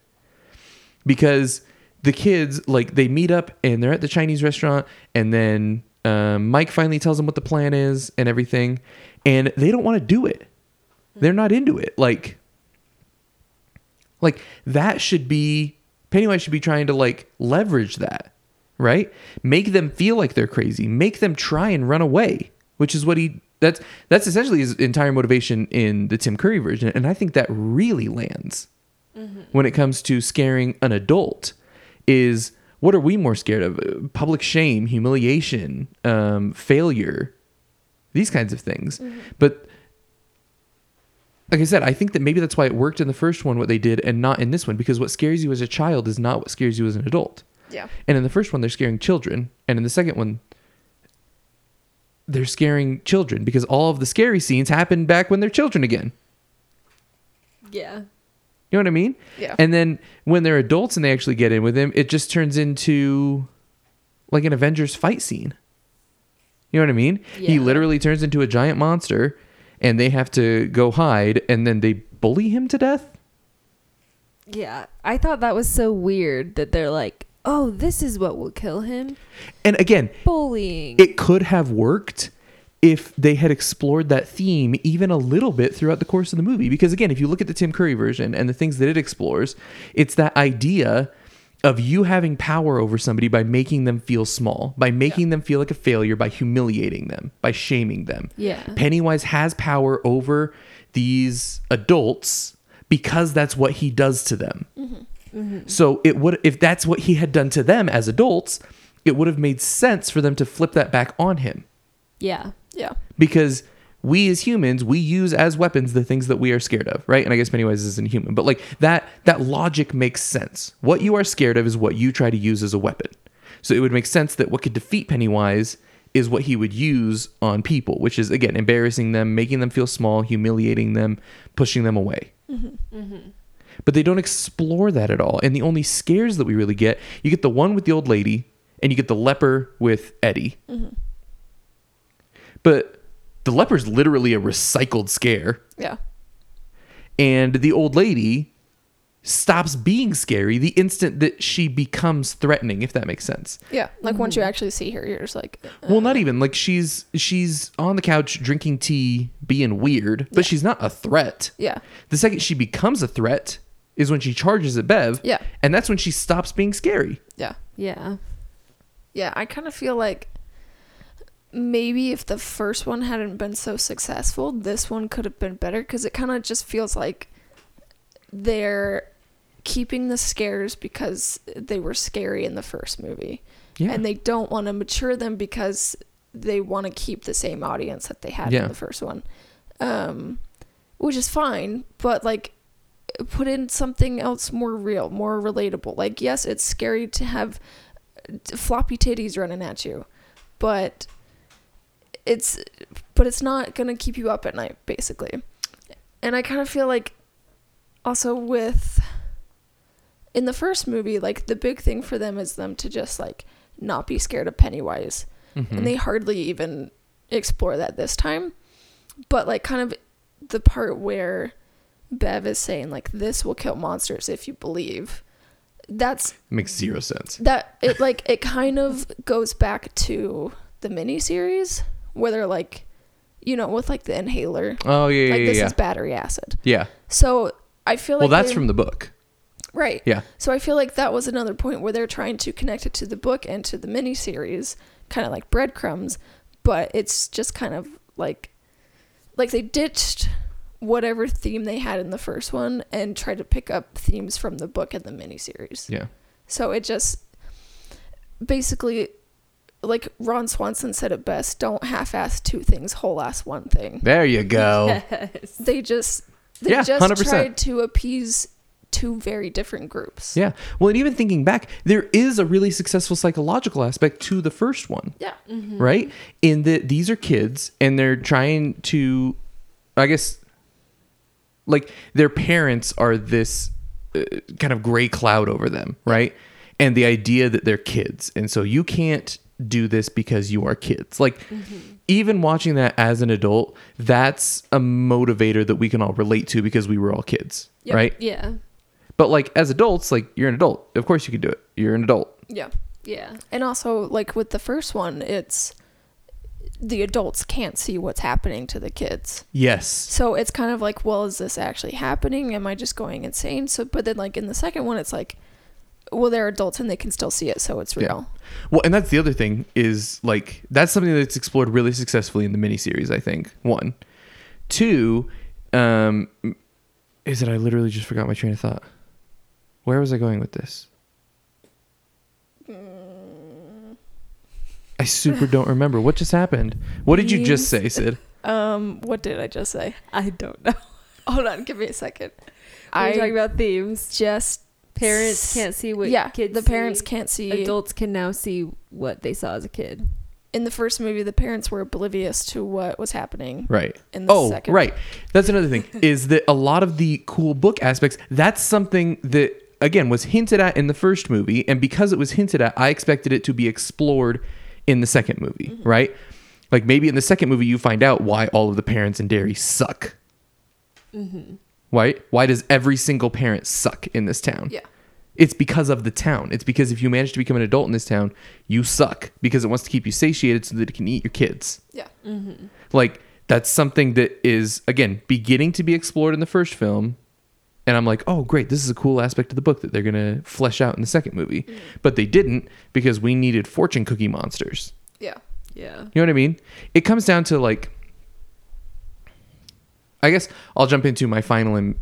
Because the kids, like, they meet up and they're at the Chinese restaurant, and then um, Mike finally tells them what the plan is and everything, and they don't want to do it. They're not into it. Like, like that should be Pennywise should be trying to like leverage that, right? Make them feel like they're crazy. Make them try and run away, which is what he that's that's essentially his entire motivation in the Tim Curry version, and I think that really lands when it comes to scaring an adult. Is what are we more scared of? Public shame, humiliation, um, failure, these kinds of things. But like I said, I think that maybe that's why it worked in the first one, what they did, and not in this one, because what scares you as a child is not what scares you as an adult. Yeah. And in the first one, they're scaring children, and in the second one, they're scaring children because all of the scary scenes happen back when they're children again. Yeah. You know what I mean? Yeah. And then when they're adults and they actually get in with him, it just turns into like an Avengers fight scene. You know what I mean? Yeah. He literally turns into a giant monster and they have to go hide and then they bully him to death. Yeah. I thought that was so weird that they're like, oh, this is what will kill him And again, bullying. it could have worked if they had explored that theme even a little bit throughout the course of the movie. Because again, if you look at the Tim Curry version and the things that it explores, it's that idea of you having power over somebody by making them feel small, by making them feel like a failure, by humiliating them, by shaming them. yeah. Pennywise has power over these adults because that's what he does to them. Mm-hmm. Mm-hmm. So it would if that's what he had done to them as adults, it would have made sense for them to flip that back on him. Yeah. Yeah. because we as humans we use as weapons the things that we are scared of right? And i guess pennywise isn't human but like that that logic makes sense. What you are scared of is what you try to use as a weapon. So it would make sense that what could defeat pennywise is what he would use on people, which is again embarrassing them, making them feel small, humiliating them, pushing them away. Mm-hmm. Mm-hmm. But they don't explore that at all. And the only scares that we really get, you get the one with the old lady, and you get the leper with Eddie. But the leper's literally a recycled scare Yeah. and the old lady stops being scary the instant that she becomes threatening if that makes sense Yeah. Like once you actually see her, you're just like, uh, well not even like she's she's on the couch drinking tea being weird but she's not a threat yeah. the second she becomes a threat is when she charges at bev Yeah. and that's when she stops being scary Yeah. Yeah. Yeah. I kind of feel like maybe if the first one hadn't been so successful, this one could have been better because it kind of just feels like they're keeping the scares because they were scary in the first movie. yeah And they don't want to mature them because they want to keep the same audience that they had Yeah. in the first one. Um, which is fine, but like put in something else more real, more relatable. Like, yes, it's scary to have floppy titties running at you, but it's but it's not gonna keep you up at night, basically. And I kind of feel like also with in the first movie, like the big thing for them is them to just like not be scared of Pennywise, Mhm. and they hardly even explore that this time. But like kind of the part where Bev is saying like this will kill monsters if you believe. That's makes zero sense. That it like it kind of goes back to the miniseries where they're like you know with like the inhaler. Oh yeah yeah like yeah this yeah, is battery acid. Yeah. so i feel like well that's they- from the book. Right. Yeah. So i feel like that was another point where they're trying to connect it to the book and to the miniseries kind of like breadcrumbs but it's just kind of like like they ditched whatever theme they had in the first one and tried to pick up themes from the book and the miniseries yeah So it just basically, like Ron Swanson said it best: don't half-ass two things, whole-ass one thing. there you go Yes. They just they Yeah, just 100%. tried to appease two very different groups. yeah well and even thinking back there is a really successful psychological aspect to the first one Yeah. Mm-hmm. right? In that these are kids and they're trying to, I guess, like their parents are this uh, kind of gray cloud over them, right? And the idea that they're kids. And so you can't do this because you are kids. Like, even watching that as an adult, that's a motivator that we can all relate to because we were all kids, Yep. right? Yeah. But like as adults, like you're an adult. Of course you can do it. You're an adult. Yeah. Yeah. And also, like with the first one, it's the adults can't see what's happening to the kids. Yes. So it's kind of like, well, is this actually happening? Am I just going insane? So, but then like in the second one, it's like, well, they're adults and they can still see it, so it's Yeah. real. Well, and that's the other thing is like that's something that's explored really successfully in the miniseries. I think one, two, um, is that I literally just forgot my train of thought. Where was I going with this? I super don't remember what just happened. What did you just say, Sid? Um, what did I just say? I don't know. Hold on, give me a second. We're I talking about themes. just Parents can't see what yeah, kids the parents see. can't see. Adults can now see what they saw as a kid. In the first movie, the parents were oblivious to what was happening. Right. In the oh, second, right. That's another thing is that a lot of the cool book aspects, that's something that, again, was hinted at in the first movie. And because it was hinted at, I expected it to be explored in the second movie, Mm-hmm. right? Like maybe in the second movie, you find out why all of the parents in Derry suck. Mm-hmm. Why? Why does every single parent suck in this town? Yeah. It's because of the town. It's because if you manage to become an adult in this town, you suck because it wants to keep you satiated so that it can eat your kids. Yeah. Like that's something that is again beginning to be explored in the first film. And I'm like, oh great, this is a cool aspect of the book that they're gonna flesh out in the second movie. Mm. But they didn't because we needed fortune cookie monsters. Yeah. Yeah. You know what I mean? It comes down to like I guess I'll jump into my final and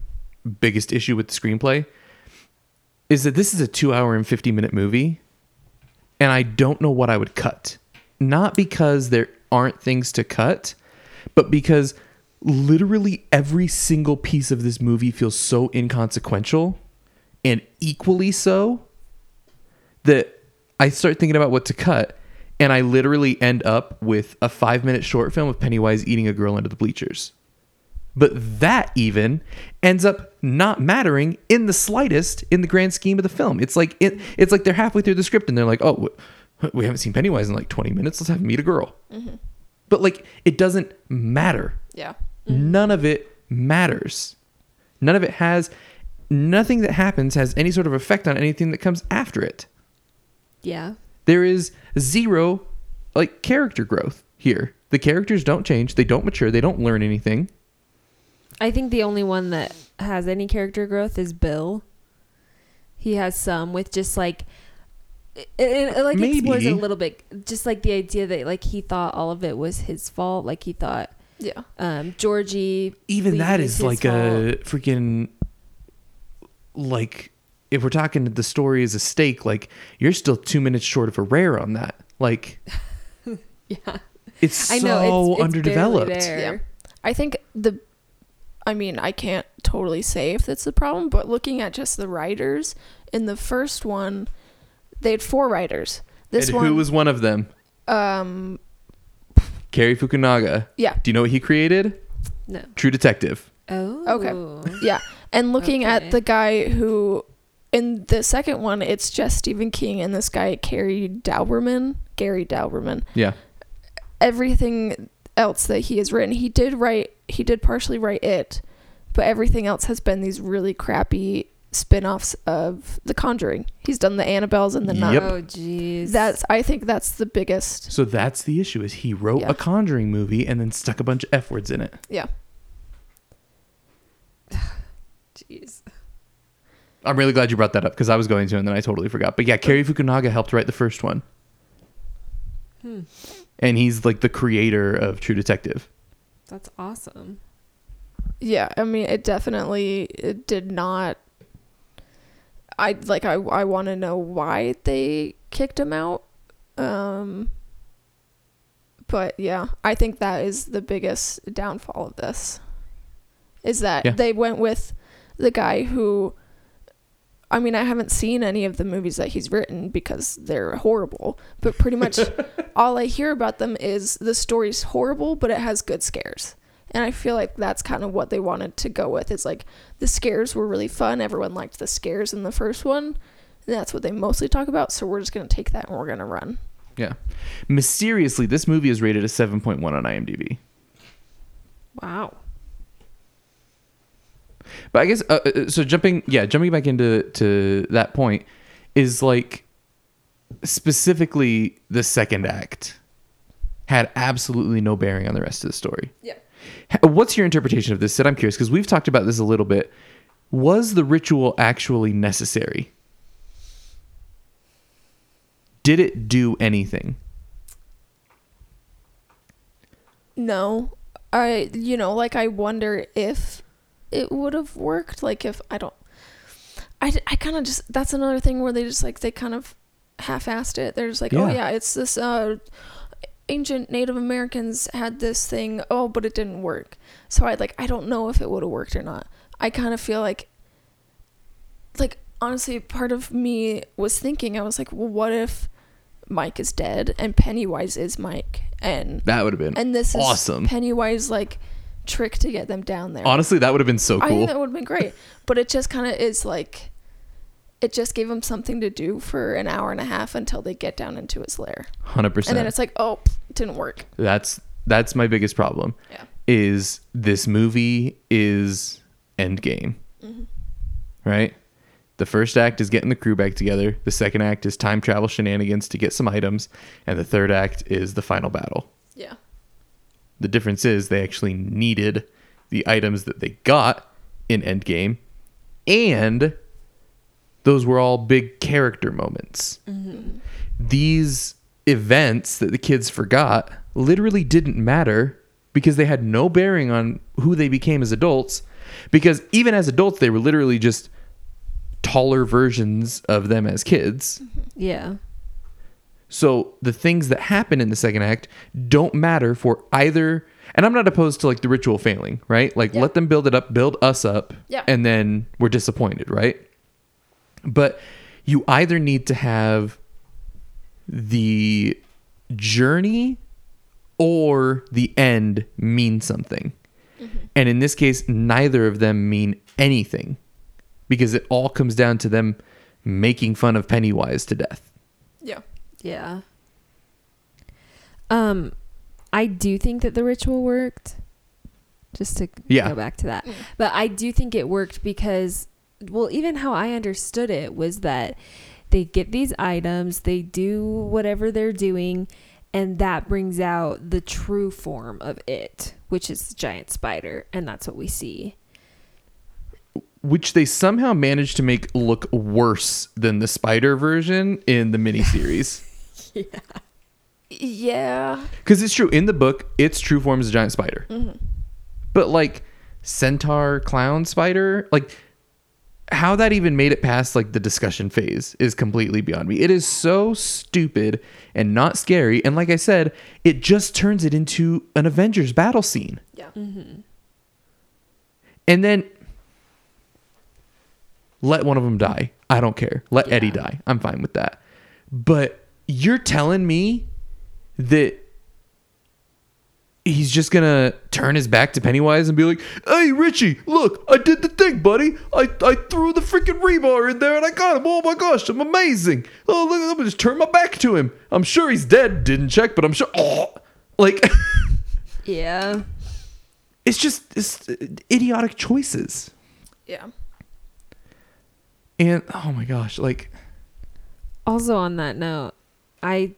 biggest issue with the screenplay is that this is a 2 hour and 50 minute movie and I don't know what I would cut. Not because there aren't things to cut, but because literally every single piece of this movie feels so inconsequential and equally so that I start thinking about what to cut and I literally end up with a five minute short film of Pennywise eating a girl under the bleachers. But that even ends up not mattering in the slightest in the grand scheme of the film. It's like it, it's like they're halfway through the script and they're like, "Oh, we haven't seen Pennywise in like 20 minutes. Let's have him meet a girl." Mm-hmm. But like it doesn't matter. Yeah. Mm-hmm. None of it matters. None of it has nothing that happens has any sort of effect on anything that comes after it. Yeah. There is zero like character growth here. The characters don't change, they don't mature, they don't learn anything. I think the only one that has any character growth is Bill. He has some with just like it, it, it, like explores a little bit, just like the idea that like he thought all of it was his fault. Like he thought Yeah. um, Georgie. Even leaving that was is like a freaking like if we're talking that the story is a steak, like you're still two minutes short of a rare on that. Like. Yeah, it's I so know it's, it's underdeveloped. There. Yeah. I think the I mean, I can't totally say if that's the problem, but looking at just the writers in the first one, they had four writers. This and one who was one of them? um Cary Fukunaga. yeah, Do you know what he created? No. True Detective. Oh. Okay. Yeah. And looking Okay. at the guy who in the second one, it's just Stephen King and this guy Gary Dauberman, Gary Dauberman. Yeah. Everything else that he has written, he did write he did partially write it, but everything else has been these really crappy spin-offs of The Conjuring. He's done the Annabelles and the Nun. Yep. Oh, jeez. That's I think that's the biggest. So that's the issue is he wrote Yeah. a Conjuring movie and then stuck a bunch of F words in it. Yeah. jeez. I'm really glad you brought that up because I was going to and then I totally forgot. But yeah, Cary Fukunaga helped write the first one. Hmm. And he's like the creator of True Detective. That's awesome. Yeah, I mean it definitely it did not I like I I want to know why they kicked him out. Um but yeah, I think that is the biggest downfall of this. Is that Yeah. they went with the guy who I mean, I haven't seen any of the movies that he's written because they're horrible, but pretty much all I hear about them is the story's horrible, but it has good scares. And I feel like that's kind of what they wanted to go with. It's like the scares were really fun. Everyone liked the scares in the first one. And that's what they mostly talk about. So we're just going to take that and we're going to run. Yeah. Mysteriously, this movie is rated a 7.1 on IMDb. Wow. But I guess uh, uh, so. Jumping, yeah, jumping back into to that point is like specifically the second act had absolutely no bearing on the rest of the story. Yeah. Ha- What's your interpretation of this, Sid? I'm curious because we've talked about this a little bit. Was the ritual actually necessary? Did it do anything? No. I, you know, like I wonder if it would have worked. Like if I don't, I, I kind of just, that's another thing where they just like, they kind of half assed it. They're just like, oh Yeah. yeah, it's this, uh, ancient Native Americans had this thing. Oh, but it didn't work. So I like, I don't know if it would have worked or not. I kind of feel like, like, honestly, part of me was thinking, I was like, well, what if Mike is dead and Pennywise is Mike? And That would have been and this is awesome. Pennywise like trick to get them down there. Honestly, that would have been so I cool. think that would have been great. but it just kind of is like it just gave them something to do for an hour and a half until they get down into his lair. Hundred And percent. And then it's like, oh, didn't work. That's that's my biggest problem. Yeah. Is this movie is Endgame, mm-hmm. right? The first act is getting the crew back together. The second act is time travel shenanigans to get some items, and the third act is the final battle. Yeah. The difference is they actually needed the items that they got in Endgame, and those were all big character moments. Mm-hmm. These events that the kids forgot literally didn't matter because they had no bearing on who they became as adults. Because even as adults, they were literally just taller versions of them as kids. Mm-hmm. Yeah. So the things that happen in the second act don't matter for either. And I'm not opposed to like the ritual failing, right? Like Yeah. let them build it up, build us up, Yeah. and then we're disappointed, right? But you either need to have the journey or the end mean something. And in this case, neither of them mean anything because it all comes down to them making fun of Pennywise to death. Yeah. Yeah. Um, I do think that the ritual worked. Just to Yeah. go back to that, but I do think it worked because, well, even how I understood it was that they get these items, they do whatever they're doing, and that brings out the true form of it, which is the giant spider, and that's what we see. Which they somehow managed to make look worse than the spider version in the miniseries. Yeah. Yeah. Because it's true in the book, its true form is a giant spider. Mm-hmm. But like centaur clown spider, like how that even made it past like the discussion phase is completely beyond me. It is so stupid and not scary. And like I said, it just turns it into an Avengers battle scene. Yeah. Mm-hmm. And then let one of them die. I don't care. Let Eddie die. I'm fine with that. But you're telling me that he's just gonna turn his back to Pennywise and be like, "Hey, Richie, look, I did the thing, buddy. I, I threw the freaking rebar in there and I got him. Oh my gosh, I'm amazing. Oh, look, let me just turn my back to him. I'm sure he's dead. Didn't check, but I'm sure. Oh, like." Yeah. it's just it's uh, idiotic choices. Yeah. And oh my gosh, like Also, on that note, I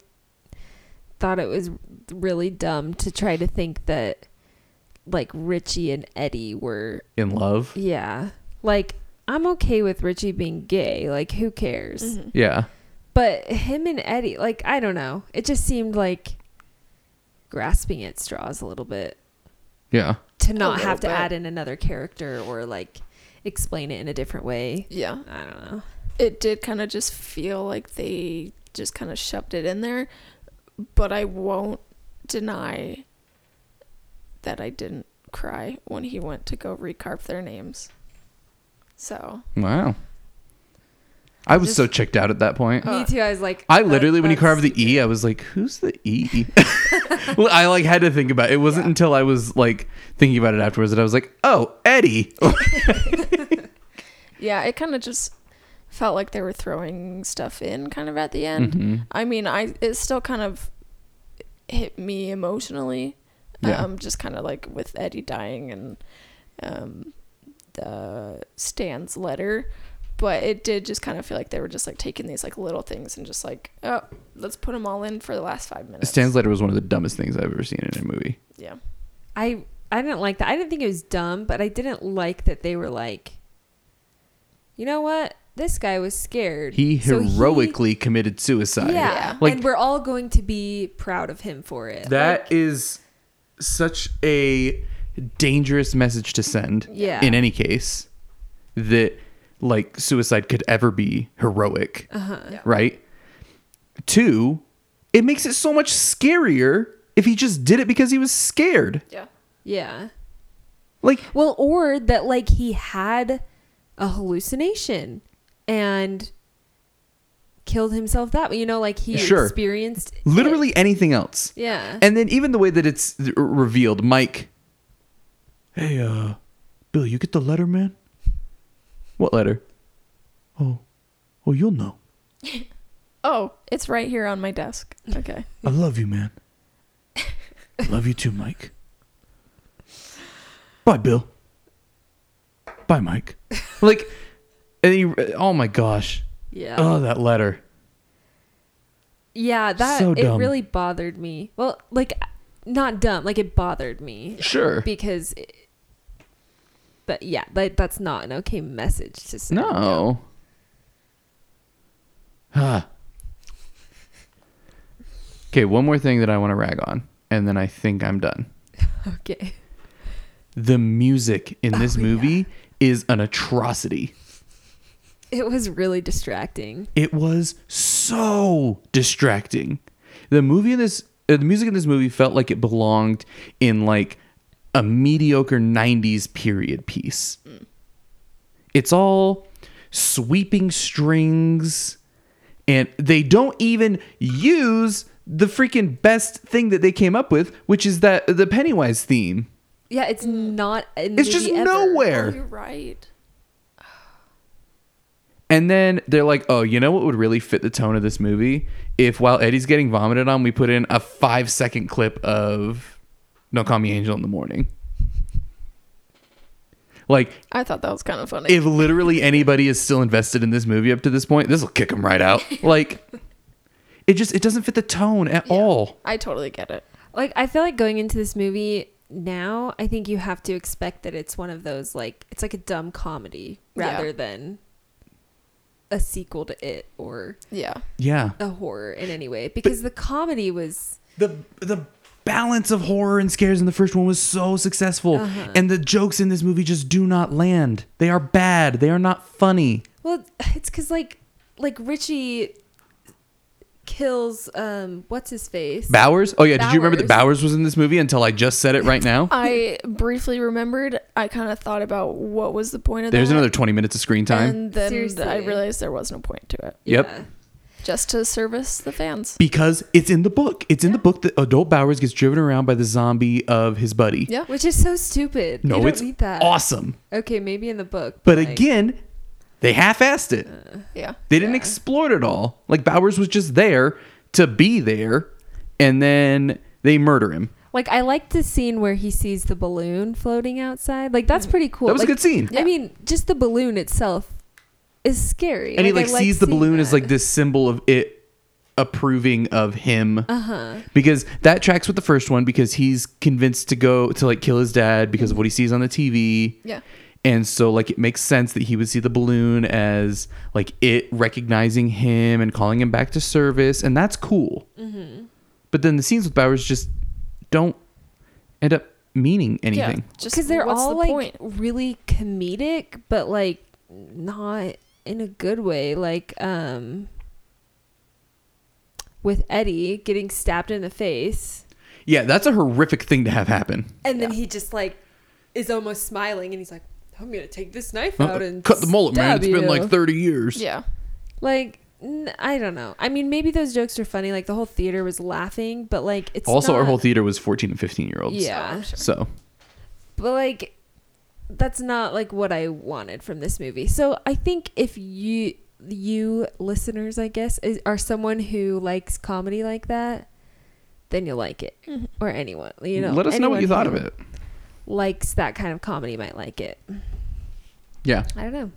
thought it was really dumb to try to think that like Richie and Eddie were, in love. yeah. Like, I'm okay with Richie being gay. Like, who cares? Mm-hmm. Yeah. But him and Eddie, like, I don't know. It just seemed like grasping at straws a little bit Yeah. to not have to bit. add in another character or like explain it in a different way. Yeah. I don't know. It did kind of just feel like they just kind of shoved it in there, but I won't deny that I didn't cry when he went to go recarve their names. So, Wow. I was Just- so checked out at that point. Me too. I was like, I literally, when you carved the E, I was like, "Who's the E?" well, I like had to think about it. It wasn't until I was like thinking about it afterwards that I was like, "Oh, Eddie." yeah, it kind of just felt like they were throwing stuff in kind of at the end. Mhm. I mean, I it still kind of hit me emotionally. Yeah. Um, just kind of like with Eddie dying and um, the Stan's letter, but it did just kind of feel like they were just like taking these like little things and just like, oh, let's put them all in for the last five minutes. Stan's letter was one of the dumbest things I've ever seen in a movie. Yeah. I I didn't like that. I didn't think it was dumb, but I didn't like that they were like, you know what? This guy was scared. He So heroically committed suicide. yeah, Yeah. Like- and we're all going to be proud of him for it. That Like, is such a dangerous message to send. Yeah. In any case, that like suicide could ever be heroic. uh-huh. Yeah. Right? Two, it makes it so much scarier if he just did it because he was scared. Yeah. Yeah. Like Well, or that like he had a hallucination and killed himself that way. You know, like he Sure. experienced it. literally anything else. Yeah. And then even the way that it's revealed, Mike. Hey, uh, Bill, you get the letter, man? What letter? Oh, oh, you'll know. Oh, it's right here on my desk. Okay. I love you, man. Love you too, Mike. Bye, Bill. Bye, Mike. Like, and he, oh my gosh. yeah. Oh, that letter. yeah, that so it really bothered me. Well, like not dumb, like it bothered me Sure. because it, but yeah, that that's not an okay message to send. No. Ah. Okay, one more thing that I want to rag on, and then I think I'm done. Okay. The music in this Oh, movie is an atrocity. It was really distracting. It was so distracting. The movie in this, uh, the music in this movie felt like it belonged in like a mediocre '90s period piece. It's all sweeping strings, and they don't even use the freaking best thing that they came up with, which is that the Pennywise theme. Yeah, it's not. In It's just movie ever. Oh, nowhere. you're right. And then they're like, "Oh, you know what would really fit the tone of this movie? If while Eddie's getting vomited on, we put in a five second clip of "Don't Call Me Angel" in the morning." Like, I thought that was kind of funny. if literally anybody is still invested in this movie up to this point, this will kick them right out. Like, it just it doesn't fit the tone at all. I totally get it. Like I feel like going into this movie now, I think you have to expect that it's one of those like it's like a dumb comedy Yeah. rather than a sequel to it or Yeah. Yeah, a horror in any way because the comedy was the the balance of horror and scares in the first one was so successful, Uh-huh. and the jokes in this movie just do not land. They are bad. They are not funny. well it's cuz like like Richie kills um what's his face? Bowers? Oh yeah, did you remember that Bowers. Bowers was in this movie until I just said it right now? I briefly remembered. I kind of thought about what was the point of There's that. another 20 minutes of screen time. And then Seriously. I realized there was no point to it. Yep. Yeah. Just to service the fans. because it's in the book. It's in the book that adult Bowers gets driven around by the zombie of his buddy. Yeah. Which is so stupid. No, you don't it's need that. awesome. Okay, maybe in the book. But like, again, they half-assed it. Yeah. They didn't yeah. explore it at all. Like Bowers was just there to be there, and then they murder him. Like I like the scene where he sees the balloon floating outside. Like that's pretty cool. That was Like, a good scene. Yeah. I mean, just the balloon itself is scary. And he like I sees the seeing balloon as that. like this symbol of it approving of him. Uh-huh. because that tracks with the first one because he's convinced to go to like kill his dad because of what he sees on the TV. Yeah. And so like it makes sense that he would see the balloon as like it recognizing him and calling him back to service and that's cool. Mm-hmm. But then the scenes with Bowers just don't end up meaning anything. Yeah. Just Because they're all the like point? really comedic, but like not in a good way. Like um with Eddie getting stabbed in the face. Yeah, that's a horrific thing to have happen. And then Yeah. he just like is almost smiling and he's like, I'm gonna take this knife Uh, out and Cut the mullet, man. stab It's been like 30 years. Yeah. Like n- I don't know. I mean, maybe those jokes are funny. Like the whole theater was laughing, but like it's also, our not- whole theater was 14 and 15 year olds. Yeah, Oh, sure. So, but like that's not like what I wanted from this movie. So I think if you you listeners, I guess, is, are someone who likes comedy like that, then you'll like it. Mhm. Or anyone, you know, let us know what anyone you thought who of it. Likes that kind of comedy might like it. Yeah. I don't know.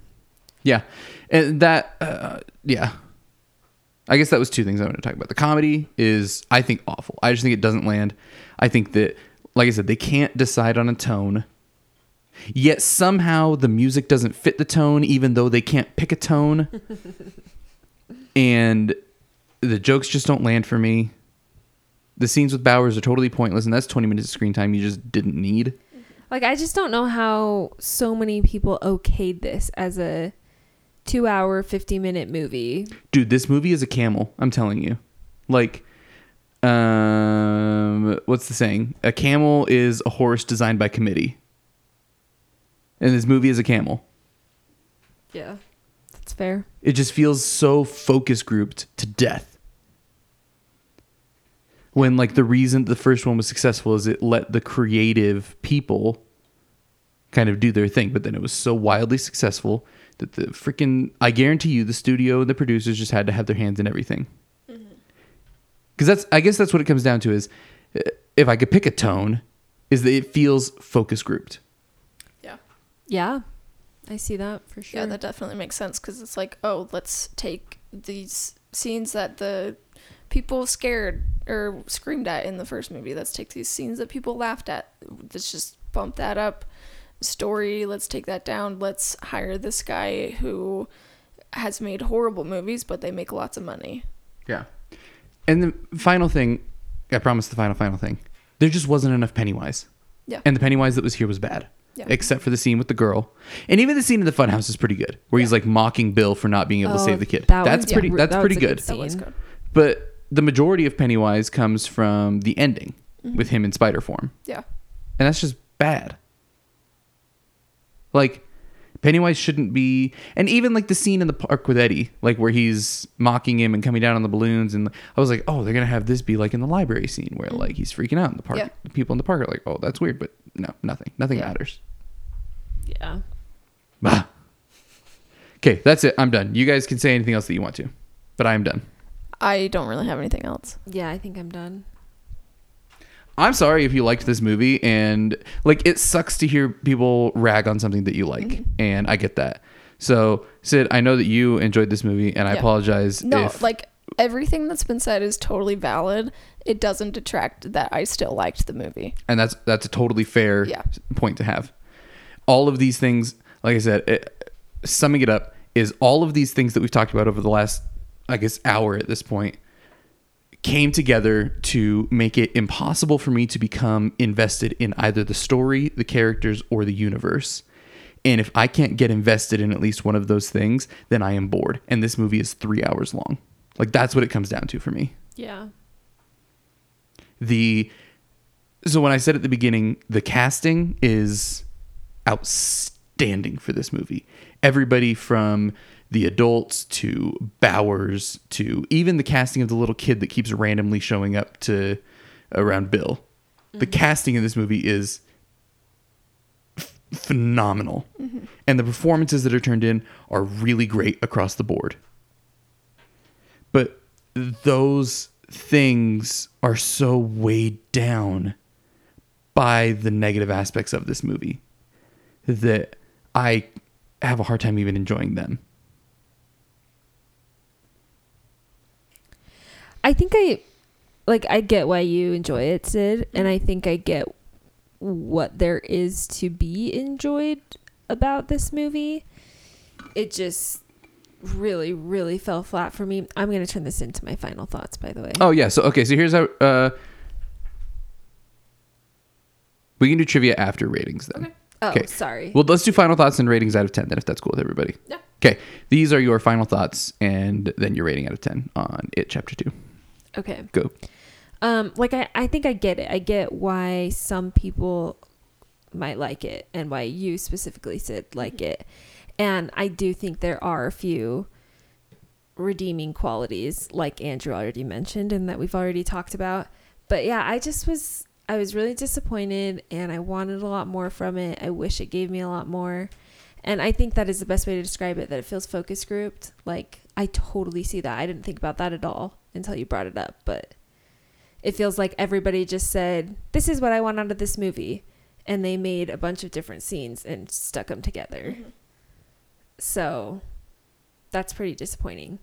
Yeah, and that, uh, yeah. I guess that was two things I wanted to talk about. The comedy is, I think, awful. I just think it doesn't land. I think that, like I said, they can't decide on a tone. Yet somehow the music doesn't fit the tone, even though they can't pick a tone. and the jokes just don't land for me. The scenes with Bowers are totally pointless, and that's 20 minutes of screen time you just didn't need. Like I just don't know how so many people okayed this as a two hour, fifty minute movie. dude this movie is a camel i'm telling you like um what's the saying a camel is a horse designed by committee and this movie is a camel Yeah. That's fair. it just feels so focus grouped to death when like the reason the first one was successful is it let the creative people kind of do their thing but then it was so wildly successful that the freaking i guarantee you the studio and the producers just had to have their hands in everything because that's i guess that's what it comes down to is uh, if i could pick a tone is that it feels focus grouped Yeah. Yeah. I see that for sure. Yeah, that definitely makes sense because it's like, oh, let's take these scenes that the people scared or screamed at in the first movie. Let's take these scenes that people laughed at. Let's just bump that up. Story, let's take that down. Let's hire this guy who has made horrible movies, but they make lots of money. Yeah. And the final thing, I promise the final, final thing. There just wasn't enough Pennywise. Yeah. And the Pennywise that was here was bad. Yeah. Except for the scene with the girl. And even the scene in the funhouse is pretty good, where he's like mocking Bill for not being able to Oh, save the oh, kid. that that's was- pretty yeah, that's that pretty good. good That was good. But the majority of Pennywise comes from the ending mm-hmm. with him in spider form. Yeah. And that's just bad. Like Pennywise shouldn't be, and even like the scene in the park with Eddie, like where he's mocking him and coming down on the balloons, and I was like, oh, they're gonna have this be like in the library scene where mm-hmm. like he's freaking out in the park. Yeah. The people in the park are like, oh, that's weird, but no, nothing, nothing Yeah. matters. Yeah. Bah. Okay, that's it. I'm done. You guys can say anything else that you want to, but I'm done. I don't really have anything else. Yeah, I think I'm done. I'm sorry if you liked this movie and like it sucks to hear people rag on something that you like Mm-hmm. and I get that. So, Sid, I know that you enjoyed this movie and I Yeah. apologize No, if like everything that's been said is totally valid. It doesn't detract that I still liked the movie. and that's that's a totally fair Yeah. point to have. All of these things, like I said, it, summing it up is all of these things that we've talked about over the last I guess hour at this point came together to make it impossible for me to become invested in either the story, the characters, or the universe. And if I can't get invested in at least one of those things, then I am bored. And this movie is three hours long. Like that's what it comes down to for me. Yeah. The so when I said at the beginning, the casting is outstanding for this movie. Everybody from the adults to Bowers to even the casting of the little kid that keeps randomly showing up to around Bill. The mm-hmm. casting in this movie is f- phenomenal. Mm-hmm. And the performances that are turned in are really great across the board. But those things are so weighed down by the negative aspects of this movie that I have a hard time even enjoying them. I think I like I get why you enjoy it, Sid, and I think I get what there is to be enjoyed about this movie. It just really, really fell flat for me. I'm gonna turn this into my final thoughts, by the way. Oh yeah, so okay, so here's how uh we can do trivia after ratings then. Okay. Oh, okay. sorry. Well, let's do final thoughts and ratings out of 10 then if that's cool with everybody. Yeah. Okay. These are your final thoughts and then your rating out of 10 on it chapter 2. Okay. Go. Um, like I, I think I get it. I get why some people might like it and why you specifically said like it. And I do think there are a few redeeming qualities like Andrew already mentioned and that we've already talked about. But yeah, I just was I was really disappointed and I wanted a lot more from it. I wish it gave me a lot more. And I think that is the best way to describe it that it feels focus grouped. Like I totally see that. I didn't think about that at all until you brought it up, but it feels like everybody just said, "This is what I want out of this movie." And they made a bunch of different scenes and stuck them together. So that's pretty disappointing.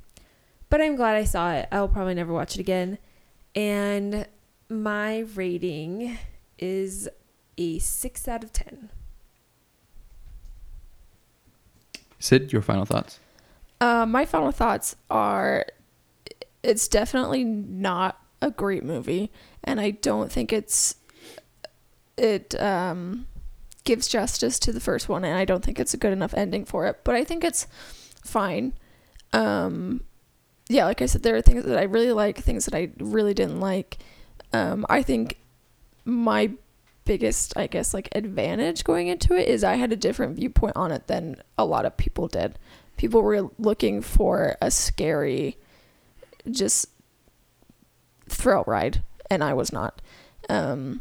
But I'm glad I saw it. I'll probably never watch it again. And my rating is a 6 out of 10. Sid, your final thoughts. Uh, my final thoughts are it's definitely not a great movie and I don't think it's it um gives justice to the first one and I don't think it's a good enough ending for it, but I think it's fine. Um yeah, like I said there are things that I really like, things that I really didn't like. Um I think my biggest I guess like advantage going into it is I had a different viewpoint on it than a lot of people did people were looking for a scary just thrill ride and i was not um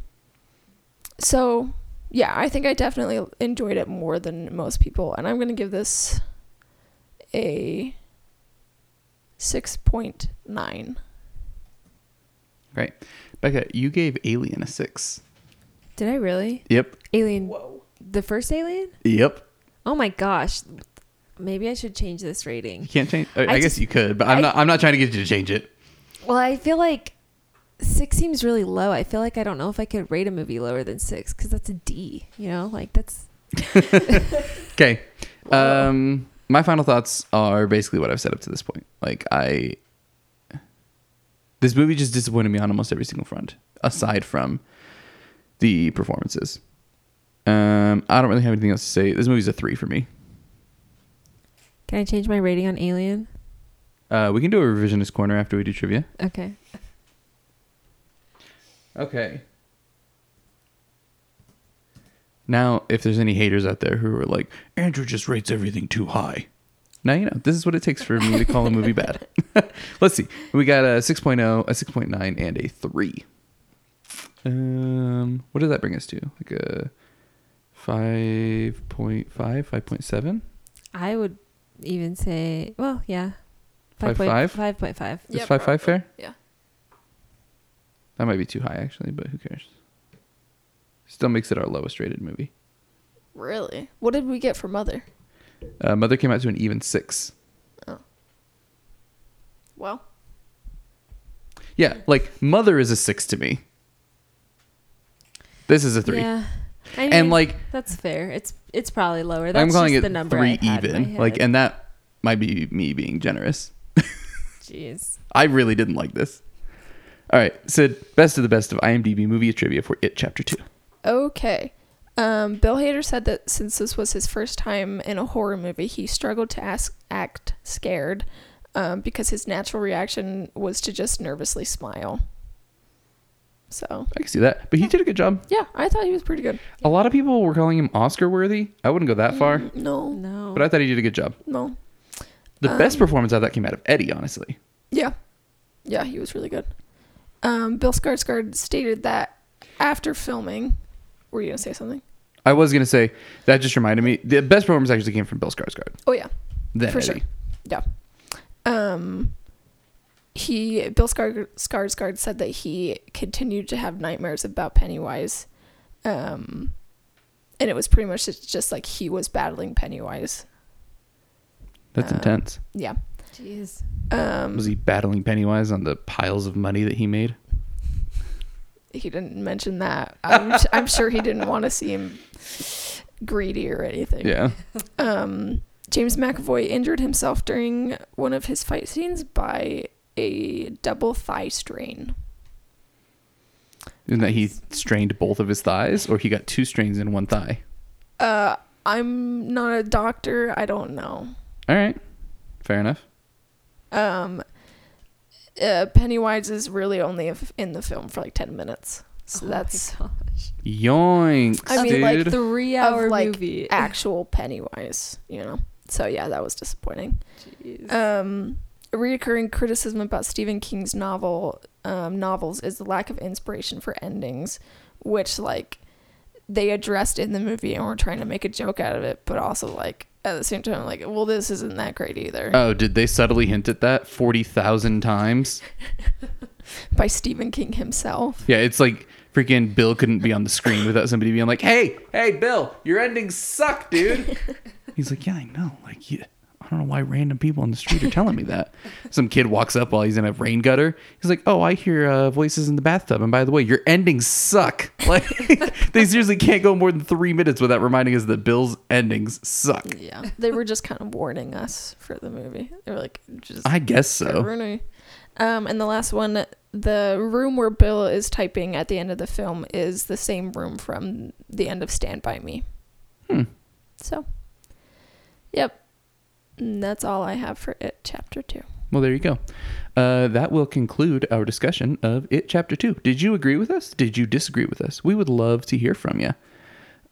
so yeah i think i definitely enjoyed it more than most people and i'm going to give this a 6.9 Right. Becca, you gave Alien a 6. Did I really? Yep. Alien whoa the first Alien? Yep. Oh my gosh. Maybe I should change this rating. You can't change I, I, guess just- you could, but I'm I- not I'm not trying to get you to change it. Well, I feel like six seems really low. I feel like I don't know if I could rate a movie lower than six because that's a D. You know, like that's Okay. Um my final thoughts are basically what I've said up to this point. Like I this movie just disappointed me on almost every single front, aside from the performances. Um, I don't really have anything else to say. This movie's a three for me. Can I change my rating on Alien? Uh, we can do a revisionist corner after we do trivia. Okay. Okay. Now, if there's any haters out there who are like, Andrew just rates everything too high. Now you know this is what it takes for me to call a movie bad. Let's see. We got a 6.0, a 6.9, and a 3. Um, what does that bring us to? Like a 5.5, 5.7? I would even say, well, yeah, Five, point- five? five point five. Is Yeah, 5.5 probably. fair? Yeah. That might be too high, actually, but who cares? Still makes it our lowest rated movie. Really? What did we get for Mother? Uh, Mother came out to an even 6. Well, Yeah, like Mother is a 6 to me. This is a 3. Yeah, I mean, And like that's fair. It's it's probably lower. That's I'm calling just it the number three I had in my even. Like, and that might be me being generous. jeez. I really didn't like this. All right, Sid, best of the best of IMDb movie trivia for It Chapter Two. okay. Um, Bill Hader said that since this was his first time in a horror movie, he struggled to ask, act scared um, because his natural reaction was to just nervously smile. So, I can see that, but he did a good job. yeah, I thought he was pretty good. A lot of people were calling him Oscar worthy. I wouldn't go that far, Mm, No, No. but I thought he did a good job. no. The best Um, performance I thought came out of Eddie, honestly. Yeah. Yeah, he was really good. Um, Bill Skarsgård stated that after filming, were you going to say something? I was gonna say that just reminded me. The best performance actually came from Bill Skarsgård. Oh, yeah. Then For sure. Yeah. Um, he Bill Skar- Skarsgård said that he continued to have nightmares about Pennywise, um, and it was pretty much just, just like he was battling Pennywise. That's Uh, intense. Yeah. Jeez. Um, Was he battling Pennywise on the piles of money that he made? he didn't mention that. I'm, I'm sure he didn't want to seem greedy or anything. Yeah. Um, James McAvoy injured himself during one of his fight scenes by a double thigh strain. Isn't that he strained both of his thighs, or he got two strains in one thigh? Uh, I'm not a doctor. I don't know. All right, fair enough. Um, uh, Pennywise is really only in the film for like ten minutes, so Oh my that's gosh. Yoinks, I mean, dude. like, three of, hour like, movie. actual Pennywise, you know. So yeah, that was disappointing. Jeez. Um, a reoccurring criticism about Stephen King's novel um, novels is the lack of inspiration for endings, which like they addressed in the movie and were trying to make a joke out of it, but also like at the same time like, well, this isn't that great either. oh, did they subtly hint at that forty thousand times? By Stephen King himself. Yeah, it's like freaking Bill couldn't be on the screen without somebody being like, "Hey, hey, Bill, your endings suck, dude." He's like, "Yeah, I know. Like, yeah, I don't know why random people on the street are telling me that." Some kid walks up while he's in a rain gutter. He's like, "Oh, I hear uh, voices in the bathtub." And by the way, your endings suck. Like, they seriously can't go more than three minutes without reminding us that Bill's endings suck. Yeah, they were just kind of warning us for the movie. They were like, just I guess so. Um, and the last one, the room where Bill is typing at the end of the film is the same room from the end of Stand By Me. Hmm. So, yep. And that's all I have for it, chapter two. Well, there you go. Uh, that will conclude our discussion of It Chapter 2. Did you agree with us? Did you disagree with us? We would love to hear from you.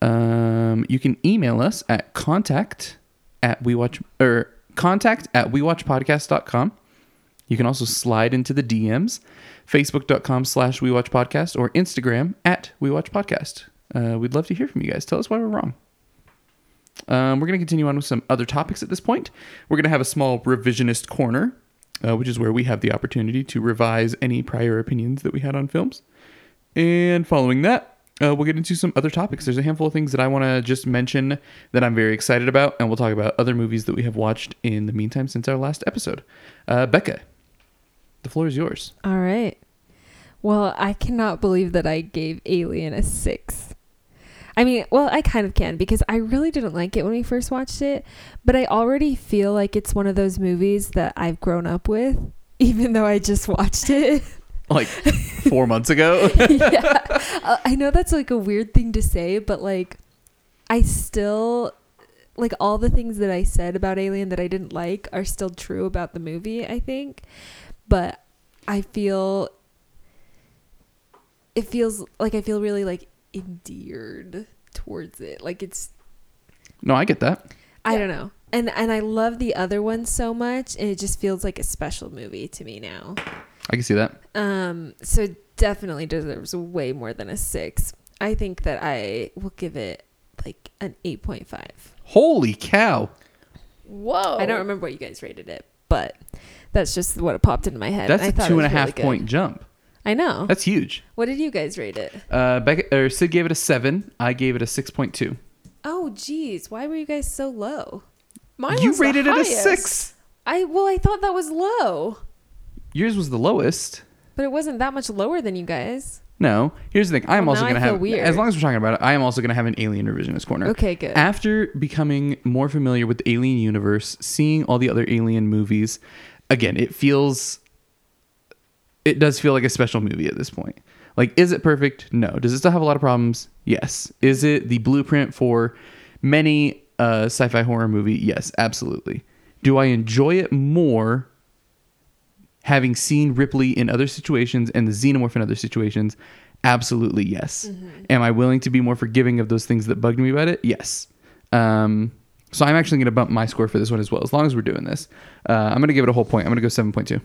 Um, you can email us at contact at we watch or contact at we watch podcast.com. You can also slide into the DMs, facebook.com slash we watch podcast or Instagram at we watch podcast. Uh, we'd love to hear from you guys. Tell us why we're wrong. Um, we're going to continue on with some other topics at this point. We're going to have a small revisionist corner, uh, which is where we have the opportunity to revise any prior opinions that we had on films. And following that, uh, we'll get into some other topics. There's a handful of things that I want to just mention that I'm very excited about, and we'll talk about other movies that we have watched in the meantime since our last episode. Uh, Becca, the floor is yours. All right. Well, I cannot believe that I gave Alien a six. I mean, well, I kind of can because I really didn't like it when we first watched it, but I already feel like it's one of those movies that I've grown up with, even though I just watched it. Like four months ago. yeah. Uh, I know that's like a weird thing to say, but like, I still like all the things that I said about Alien that I didn't like are still true about the movie, I think. But I feel it feels like I feel really like endeared towards it. Like it's No, I get that. I Yeah. don't know. And and I love the other one so much and it just feels like a special movie to me now. I can see that. Um so it definitely deserves way more than a 6. I think that I will give it like an 8.5. Holy cow. Whoa. I don't remember what you guys rated it, but that's just what it popped into my head. That's I a thought it and a was really half good. point jump. I know. That's huge. what did you guys rate it? Uh, Becca, or Sid gave it a seven. I gave it a six point two. Oh, geez, why were you guys so low? Mine You was the rated it a highest. six. I well, I thought that was low, Yours was the lowest. but it wasn't that much lower than you guys. No. Here's the thing. I am Well, also now I going to feel have, weird. as long as we're talking about it, I am also going to have an alien revisionist corner. Okay, good. After becoming more familiar with the alien universe, seeing all the other alien movies, again, it feels it does feel like a special movie at this point. Like is it perfect? No. Does it still have a lot of problems? Yes. Is it the blueprint for many uh sci-fi horror movie? Yes, absolutely. Do I enjoy it more having seen Ripley in other situations and the xenomorph in other situations? Absolutely yes. Am I willing to be more forgiving of those things that bugged me about it? Yes. Um, so I'm actually going to bump my score for this one as well, as long as we're doing this. Uh, I'm going to give it a whole point. I'm going to go 7.2.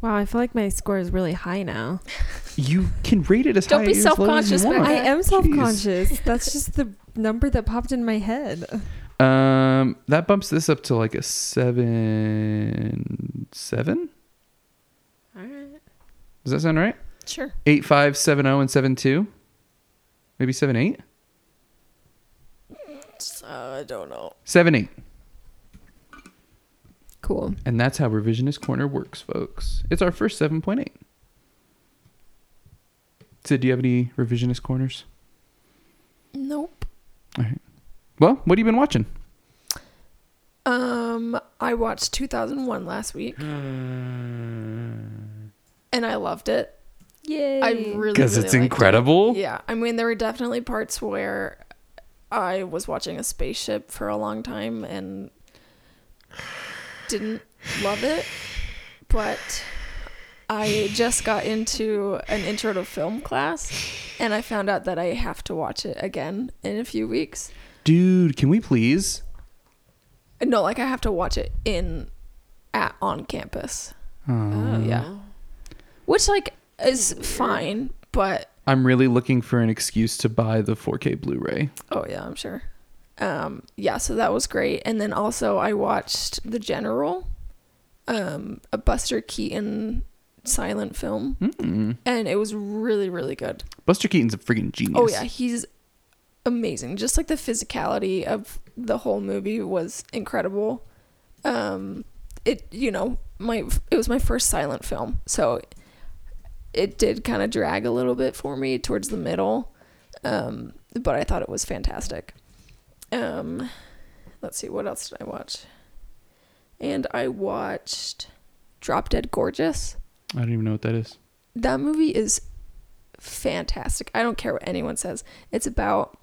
wow, I feel like my score is really high now. You can rate it as Don't high be as low as you self-conscious, want. Becca. I am self-conscious. That's just the number that popped in my head. Um, that bumps this up to like a seven, seven. All right. Does that sound right? Sure. Eight, five, seven, zero, and seven, two. Maybe seven, eight. Uh, I don't know. Seven, eight. Cool. And that's how revisionist corner works, folks. It's our first 7.8. Sid, do you have any revisionist corners? Nope. All right. Well, what have you been watching? Um, I watched 2001 last week, and I loved it. Yay. I really Because really it's liked it. incredible. Yeah, I mean, there were definitely parts where I was watching a spaceship for a long time and didn't love it, but I just got into an intro to film class, and I found out that I have to watch it again in a few weeks. Dude, can we please? No, like I have to watch it in at on campus, Oh. oh yeah. which like is fine, but I'm really looking for an excuse to buy the 4K Blu-ray. Oh yeah, I'm sure. Um, yeah, so that was great. And then also I watched The General, um, a Buster Keaton silent film, Mm. and it was really really good. Buster Keaton's a freaking genius. Oh yeah, he's amazing. Just like the physicality of the whole movie was incredible. Um, it you know my it was my first silent film, so it did kind of drag a little bit for me towards the middle, um, but I thought it was fantastic. Um, let's see what else did I watch, and I watched Drop Dead Gorgeous I don't even know what that is. that movie is fantastic. I don't care what anyone says. It's about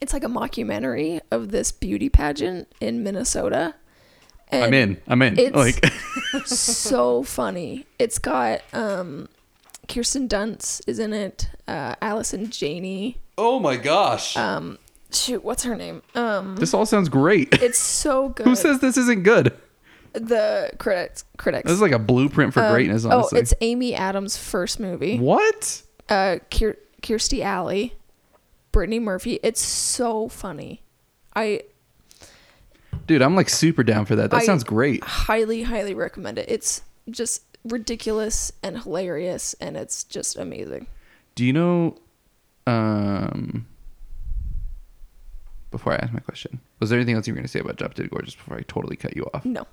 it's like a mockumentary of this beauty pageant in Minnesota. And I'm in. I'm in. it's- Like so funny. It's got um Kirsten Dunst is in it, uh Allison Janney. Oh my gosh. Um shoot, what's her name? Um this all sounds great. it's so good. Who says this isn't good? the critics critics. This is like a blueprint for Um, greatness, honestly. Oh, it's Amy Adams' first movie. what? uh Kier- Kirstie Alley, Brittany Murphy. It's so funny. I Dude, I'm like super down for that. That I- sounds great. highly, highly recommend it. It's just ridiculous and hilarious, and it's just amazing. Do you know um before I ask my question, was there anything else you were going to say about Drop Dead Gorgeous before I totally cut you off? No.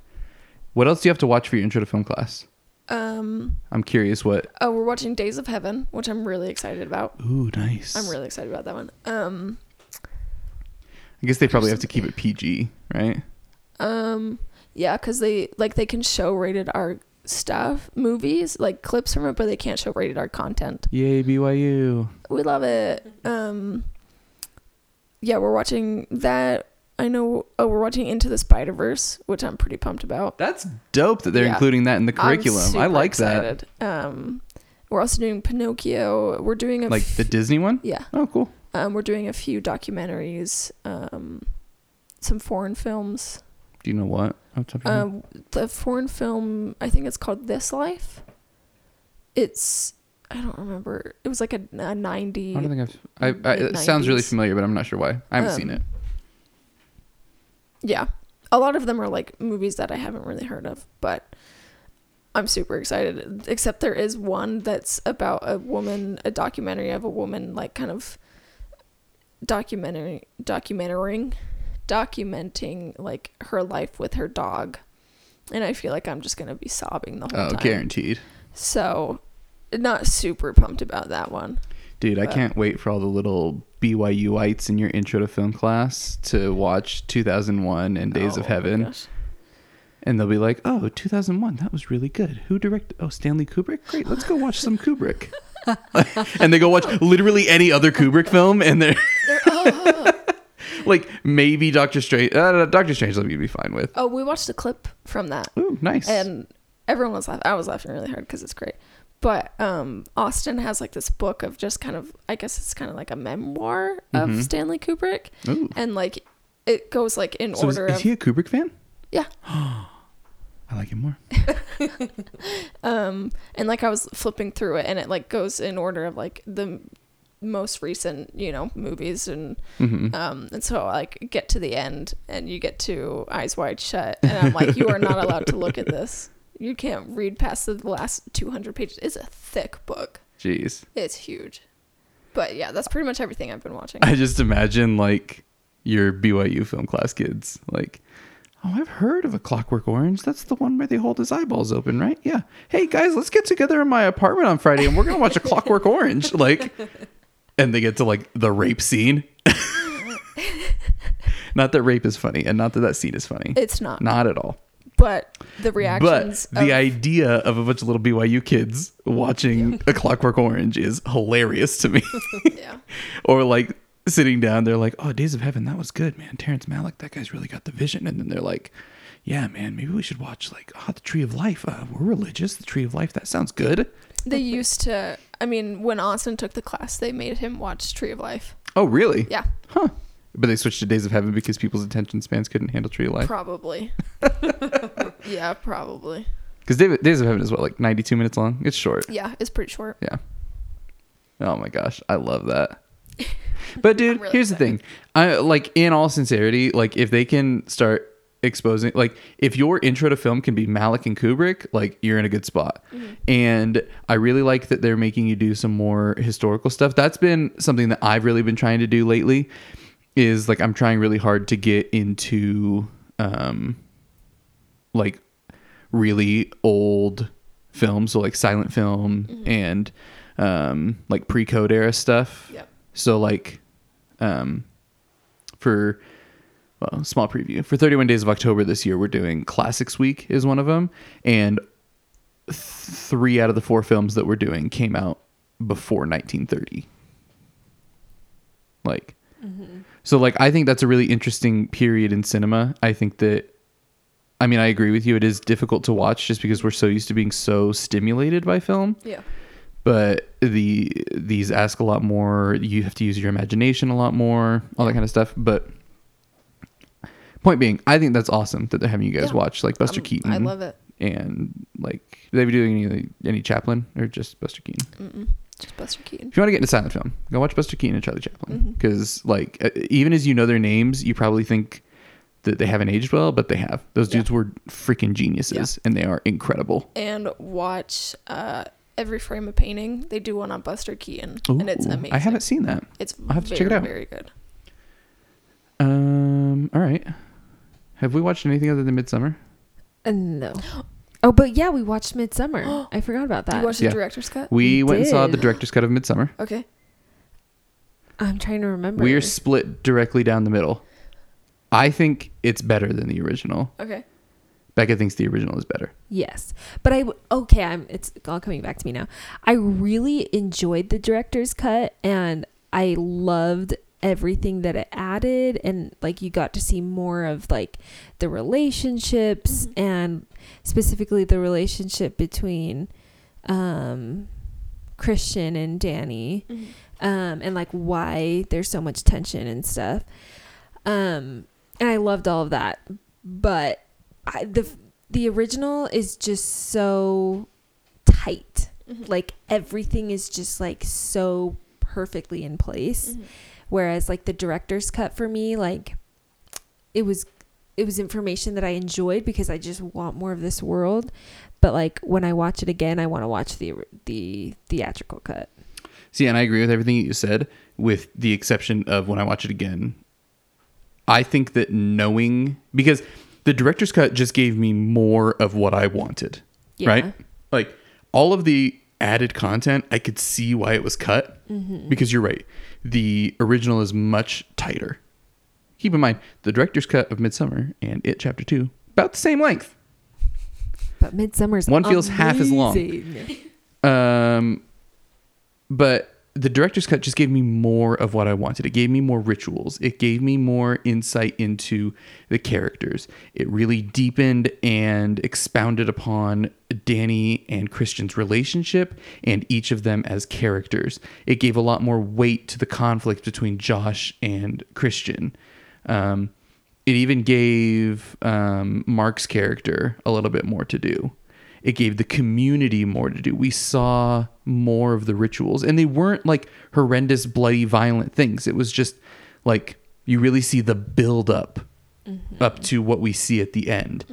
What else do you have to watch for your intro to film class? Um. I'm curious what. Oh, we're watching Days of Heaven, which I'm really excited about. Ooh, nice. I'm really excited about that one. Um. I guess they probably have to keep it PG, right? Um. Yeah, because they like they can show rated R stuff, movies, like clips from it, but they can't show rated R content. Yay, BYU. We love it. Um Yeah, we're watching that. I know oh, we're watching Into the Spider-Verse, which I'm pretty pumped about. That's dope that they're Yeah. including that in the curriculum. I like that. excited. Um we're also doing Pinocchio. We're doing a Like f- the Disney one? Yeah. Oh, cool. Um, we're doing a few documentaries, um, some foreign films. Do you know what? off the top of? Um, the foreign film, I think it's called This Life. It's I don't remember. It was like a, a ninety. I don't think I've. I, I, it sounds really familiar, but I'm not sure why. I haven't seen Um, it. Yeah, a lot of them are like movies that I haven't really heard of, but I'm super excited. Except there is one that's about a woman, a documentary of a woman, like kind of documentary, documenting, documenting like her life with her dog, and I feel like I'm just gonna be sobbing the whole Oh, time. Oh, guaranteed, So, not super pumped about that one. dude. I can't wait for all the little BYUites in your intro to film class to watch 2001 and Days Oh of Heaven, and they'll be like, "Oh, 2001, that was really good. Who directed? Oh, Stanley Kubrick. Great, let's go watch some Kubrick." and they go watch literally any other Kubrick film, and they're like, maybe Doctor Strange. Uh, Doctor Strange, let me be fine with. Oh, we watched a clip from that. Ooh, nice. and everyone was laughing. I was laughing really hard because it's great. But um, Austin has like this book of just kind of, I guess it's kind of like a memoir of Mhm. Stanley Kubrick, Ooh. and like it goes like in So order is of he a Kubrick fan? yeah. I like him more. Um, and like I was flipping through it, and it like goes in order of like the most recent, you know, movies, and hmm um, and so I like get to the end, and you get to Eyes Wide Shut, and I'm like, you are not allowed to look at this. You can't read past the last 200 pages. It's a thick book. Jeez. It's huge. But yeah, that's pretty much everything I've been watching. I just imagine like your BYU film class kids like, oh, I've heard of a Clockwork Orange. That's the one where they hold his eyeballs open, right? Yeah. Hey guys, let's get together in my apartment on Friday and we're gonna watch a Clockwork Orange. Like, and they get to like the rape scene. not that rape is funny, and not that that scene is funny. It's not. Not at all. But the reactions. But the of- idea of a bunch of little BYU kids watching a Clockwork Orange is hilarious to me. yeah. or like sitting down, they're like, "Oh, Days of Heaven, that was good, man. Terrence Malick, that guy's really got the vision." And then they're like, "Yeah, man, maybe we should watch like oh, the Tree of Life. Uh, we're religious. The Tree of Life, that sounds good." They used to. I mean, when Austin took the class, they made him watch Tree of Life. Oh, really? Yeah, Huh. But they switched to Days of Heaven because people's attention spans couldn't handle Tree of Life. probably. yeah, probably. Because Days of Heaven is what like ninety-two minutes long. It's short. Yeah, it's pretty short. Yeah. Oh my gosh, I love that. But dude, really here's the thing. I like in all sincerity, like if they can start exposing like if your intro to film can be Malick and Kubrick, like you're in a good spot. Mm-hmm. And I really like that they're making you do some more historical stuff. That's been something that I've really been trying to do lately is like I'm trying really hard to get into um like really old films, so like silent film and um like pre-code era stuff. Yep. So like um for well, small preview. For 31 Days of October this year, we're doing Classics Week is one of them and th- 3 out of the 4 films that we're doing came out before 1930. Like so like I think that's a really interesting period in cinema. I think that I mean I agree with you it is difficult to watch just because we're so used to being so stimulated by film Yeah. but the these ask a lot more you have to use your imagination a lot more all that kind of stuff but point being i think that's awesome that they're having you guys Yeah. watch like buster Um, keaton I love it. and like they be doing any any chaplin or just buster keaton Mm-mm. Just Buster Keaton. if you want to get into silent film go watch buster keaton and charlie chaplin because like uh, even as you know their names you probably think that they haven't aged well but they have those Yeah. dudes were freaking geniuses and they are incredible And watch uh, every frame of painting. They do one on Buster Keaton, and it's amazing. i haven't seen that It's I'll have to very, check it out. Very good. Um. All right. Have we watched anything other than Midsommar? Uh, no. Oh, but yeah, we watched Midsommar. I forgot about that. you watched Yeah. the director's cut? We, We went and saw the director's cut of Midsommar. Okay. I'm trying to remember. We're split directly down the middle. I think it's better than the original. Okay. Becca thinks the original is better. Yes, but I w- okay. I'm. It's all coming back to me now. I really enjoyed the director's cut, and I loved everything that it added, and like you got to see more of like the relationships, mm-hmm. and specifically the relationship between um Christian and Dani, um, and like why there's so much tension and stuff. Um, and I loved all of that, but I, the the original is just so tight. Like everything is just like so perfectly in place. Whereas like the director's cut for me, like it was it was information that I enjoyed because I just want more of this world. But like when I watch it again, I want to watch the the theatrical cut. See, and I agree with everything you said, with the exception of when I watch it again. I think that knowing because the director's cut just gave me more of what I wanted. Yeah. Right? Like all of the added content, I could see why it was cut. Mm-hmm. Because you're right. The original is much tighter. Keep in mind, the director's cut of Midsommar and It Chapter 2, about the same length. But Midsommar's One feels half as long. Um, but the director's cut just gave me more of what I wanted. It gave me more rituals. It gave me more insight into the characters. It really deepened and expounded upon Dani and Christian's relationship and each of them as characters. It gave a lot more weight to the conflict between Josh and Christian. Um, it even gave um, Mark's character a little bit more to do. It gave the community more to do. We saw more of the rituals, and they weren't like horrendous, bloody, violent things. It was just like you really see the build up up to what we see at the end.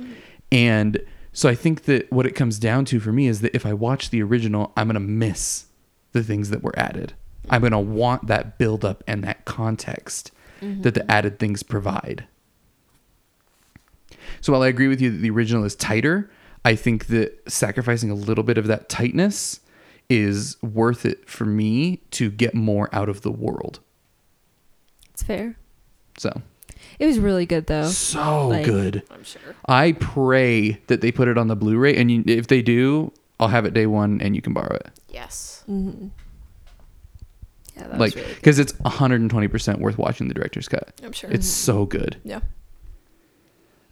And so I think that what it comes down to for me is that if I watch the original, I'm going to miss the things that were added. I'm going to want that build up and that context that the added things provide. So while I agree with you that the original is tighter, I think that sacrificing a little bit of that tightness is worth it for me to get more out of the world. It's fair. So, It was really good though. so Like- good. I'm sure. I pray that they put it on the Blu-ray and you, if they do, I'll have it day 1 and you can borrow it. Yes. hmm Yeah, that like was really cuz it's 120% worth watching the director's cut. I'm sure. It's so good. yeah.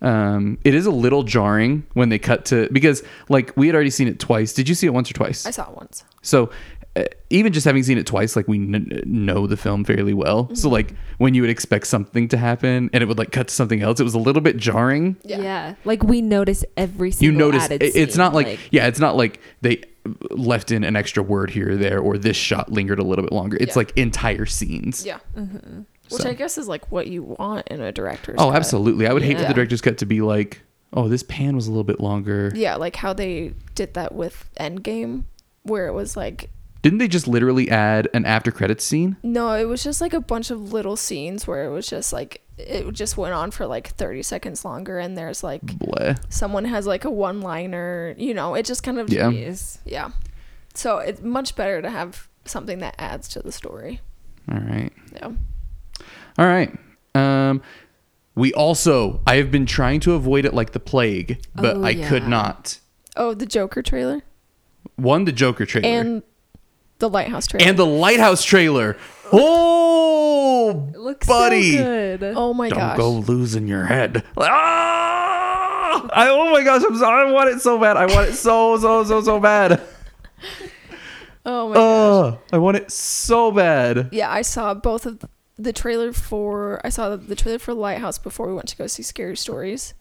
Um, it is a little jarring when they cut to because like we had already seen it twice. Did you see it once or twice? I saw it once. So uh, even just having seen it twice, like we kn- know the film fairly well. So like when you would expect something to happen and it would like cut to something else, it was a little bit jarring. Yeah. Yeah. Like we notice every You single notice added it- it's scene, not like, yeah, it's not like they left in an extra word here or there or this shot lingered a little bit longer. It's Yeah. like entire scenes. Yeah. Mm-hmm. Which So- I guess is like what you want in a director's Oh, cut. absolutely. I would hate for the director's cut to be like, oh, this pan was a little bit longer. Yeah, like how they did that with Endgame, where it was like Didn't they just literally add an after credits scene? no, it was just like a bunch of little scenes where it was just like it just went on for like 30 seconds longer and there's like Bleh. someone has like a one liner, you know, it just kind of Yeah. Jeez. yeah. So it's much better to have something that adds to the story. All right. Yeah. All right. Um, we also, I have been trying to avoid it like the plague, but Oh, I could not. Oh, the Joker trailer One, the Joker trailer. and the Lighthouse trailer. and the Lighthouse trailer. Oh, It looks buddy. so good. oh my Don't gosh. go losing your head. Ah! I, oh my gosh, I'm sorry. I want it so bad. I want it so, so, so, so bad. Oh my gosh. Oh, I want it so bad. Yeah, I saw both of the trailer for I saw the trailer for Lighthouse before we went to go see Scary Stories.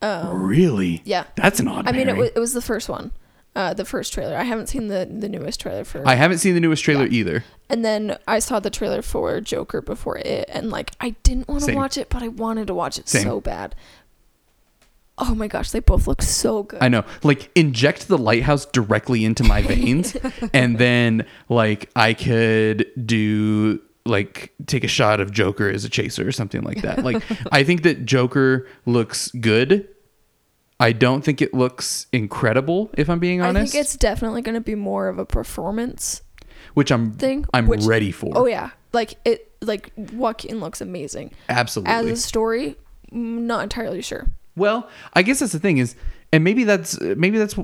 Um, Really? yeah. That's an odd I mean, it was, it was the first one, uh, the first trailer. I haven't seen the the newest trailer for. I haven't seen the newest trailer Yeah. either. and then I saw the trailer for Joker before it, and like I didn't want to watch it, but I wanted to watch it Same. so bad. Oh my gosh, they both look so good. I know. Like inject the lighthouse directly into my veins and then like I could do like take a shot of Joker as a chaser or something like that. Like I think that Joker looks good. I don't think it looks incredible if I'm being honest. I think it's definitely going to be more of a performance which I'm thing. I'm which- ready for. Oh yeah, like it. Like Joaquin looks amazing. Absolutely. As a story, not entirely sure. Well, I guess that's the thing is, and maybe that's maybe that's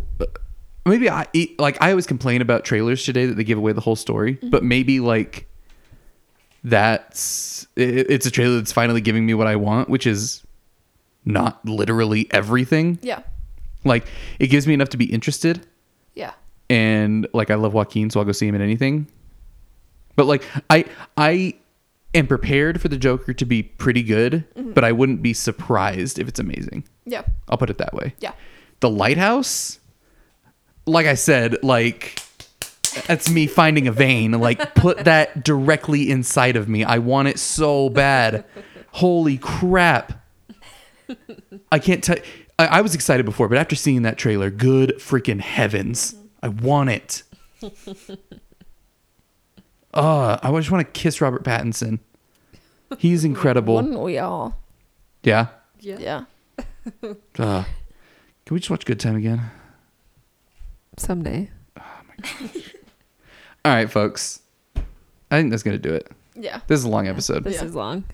maybe I like I always complain about trailers today that they give away the whole story, mm-hmm. but maybe like that's it, it's a trailer that's finally giving me what I want, which is not literally everything. Yeah, Like it gives me enough to be interested, yeah. and like I love Joaquin, so I'll go see him in anything. But like I I am prepared for the Joker to be pretty good, mm-hmm. but I wouldn't be surprised if it's amazing. Yeah. I'll put it that way. Yeah. The lighthouse, like I said, like that's me finding a vein. Like put that directly inside of me. I want it so bad. Holy crap. I can't tell. I, I was excited before, but after seeing that trailer, good freaking heavens. I want it. Uh, I just want to kiss Robert Pattinson. He's incredible. Wouldn't we all? Yeah. Yeah. Uh, can we just watch Good Time again? Someday. Oh my gosh. All right, folks. I think that's going to do it. Yeah. This is a long episode. This Yeah. is long.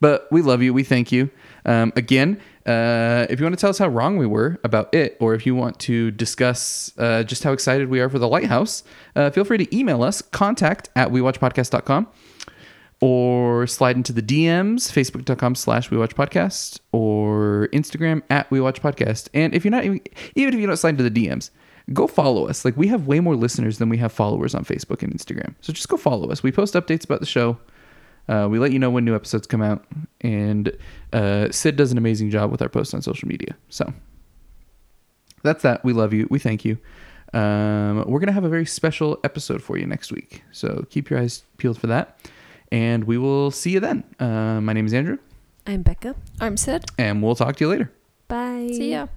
But we love you. We thank you. Um, again, uh, if you want to tell us how wrong we were about it, or if you want to discuss uh, just how excited we are for the lighthouse, uh, feel free to email us contact at wewatchpodcast.com or slide into the DMs, facebook.com slash wewatchpodcast or Instagram at wewatchpodcast. And if you're not even, even if you don't slide into the DMs, go follow us. Like we have way more listeners than we have followers on Facebook and Instagram. So just go follow us. We post updates about the show. Uh, we let you know when new episodes come out, and uh, Sid does an amazing job with our posts on social media. So that's that. We love you. We thank you. Um, we're gonna have a very special episode for you next week, so keep your eyes peeled for that, and we will see you then. Uh, my name is Andrew, I'm Becca. I'm Sid. and we'll talk to you later. Bye. See ya.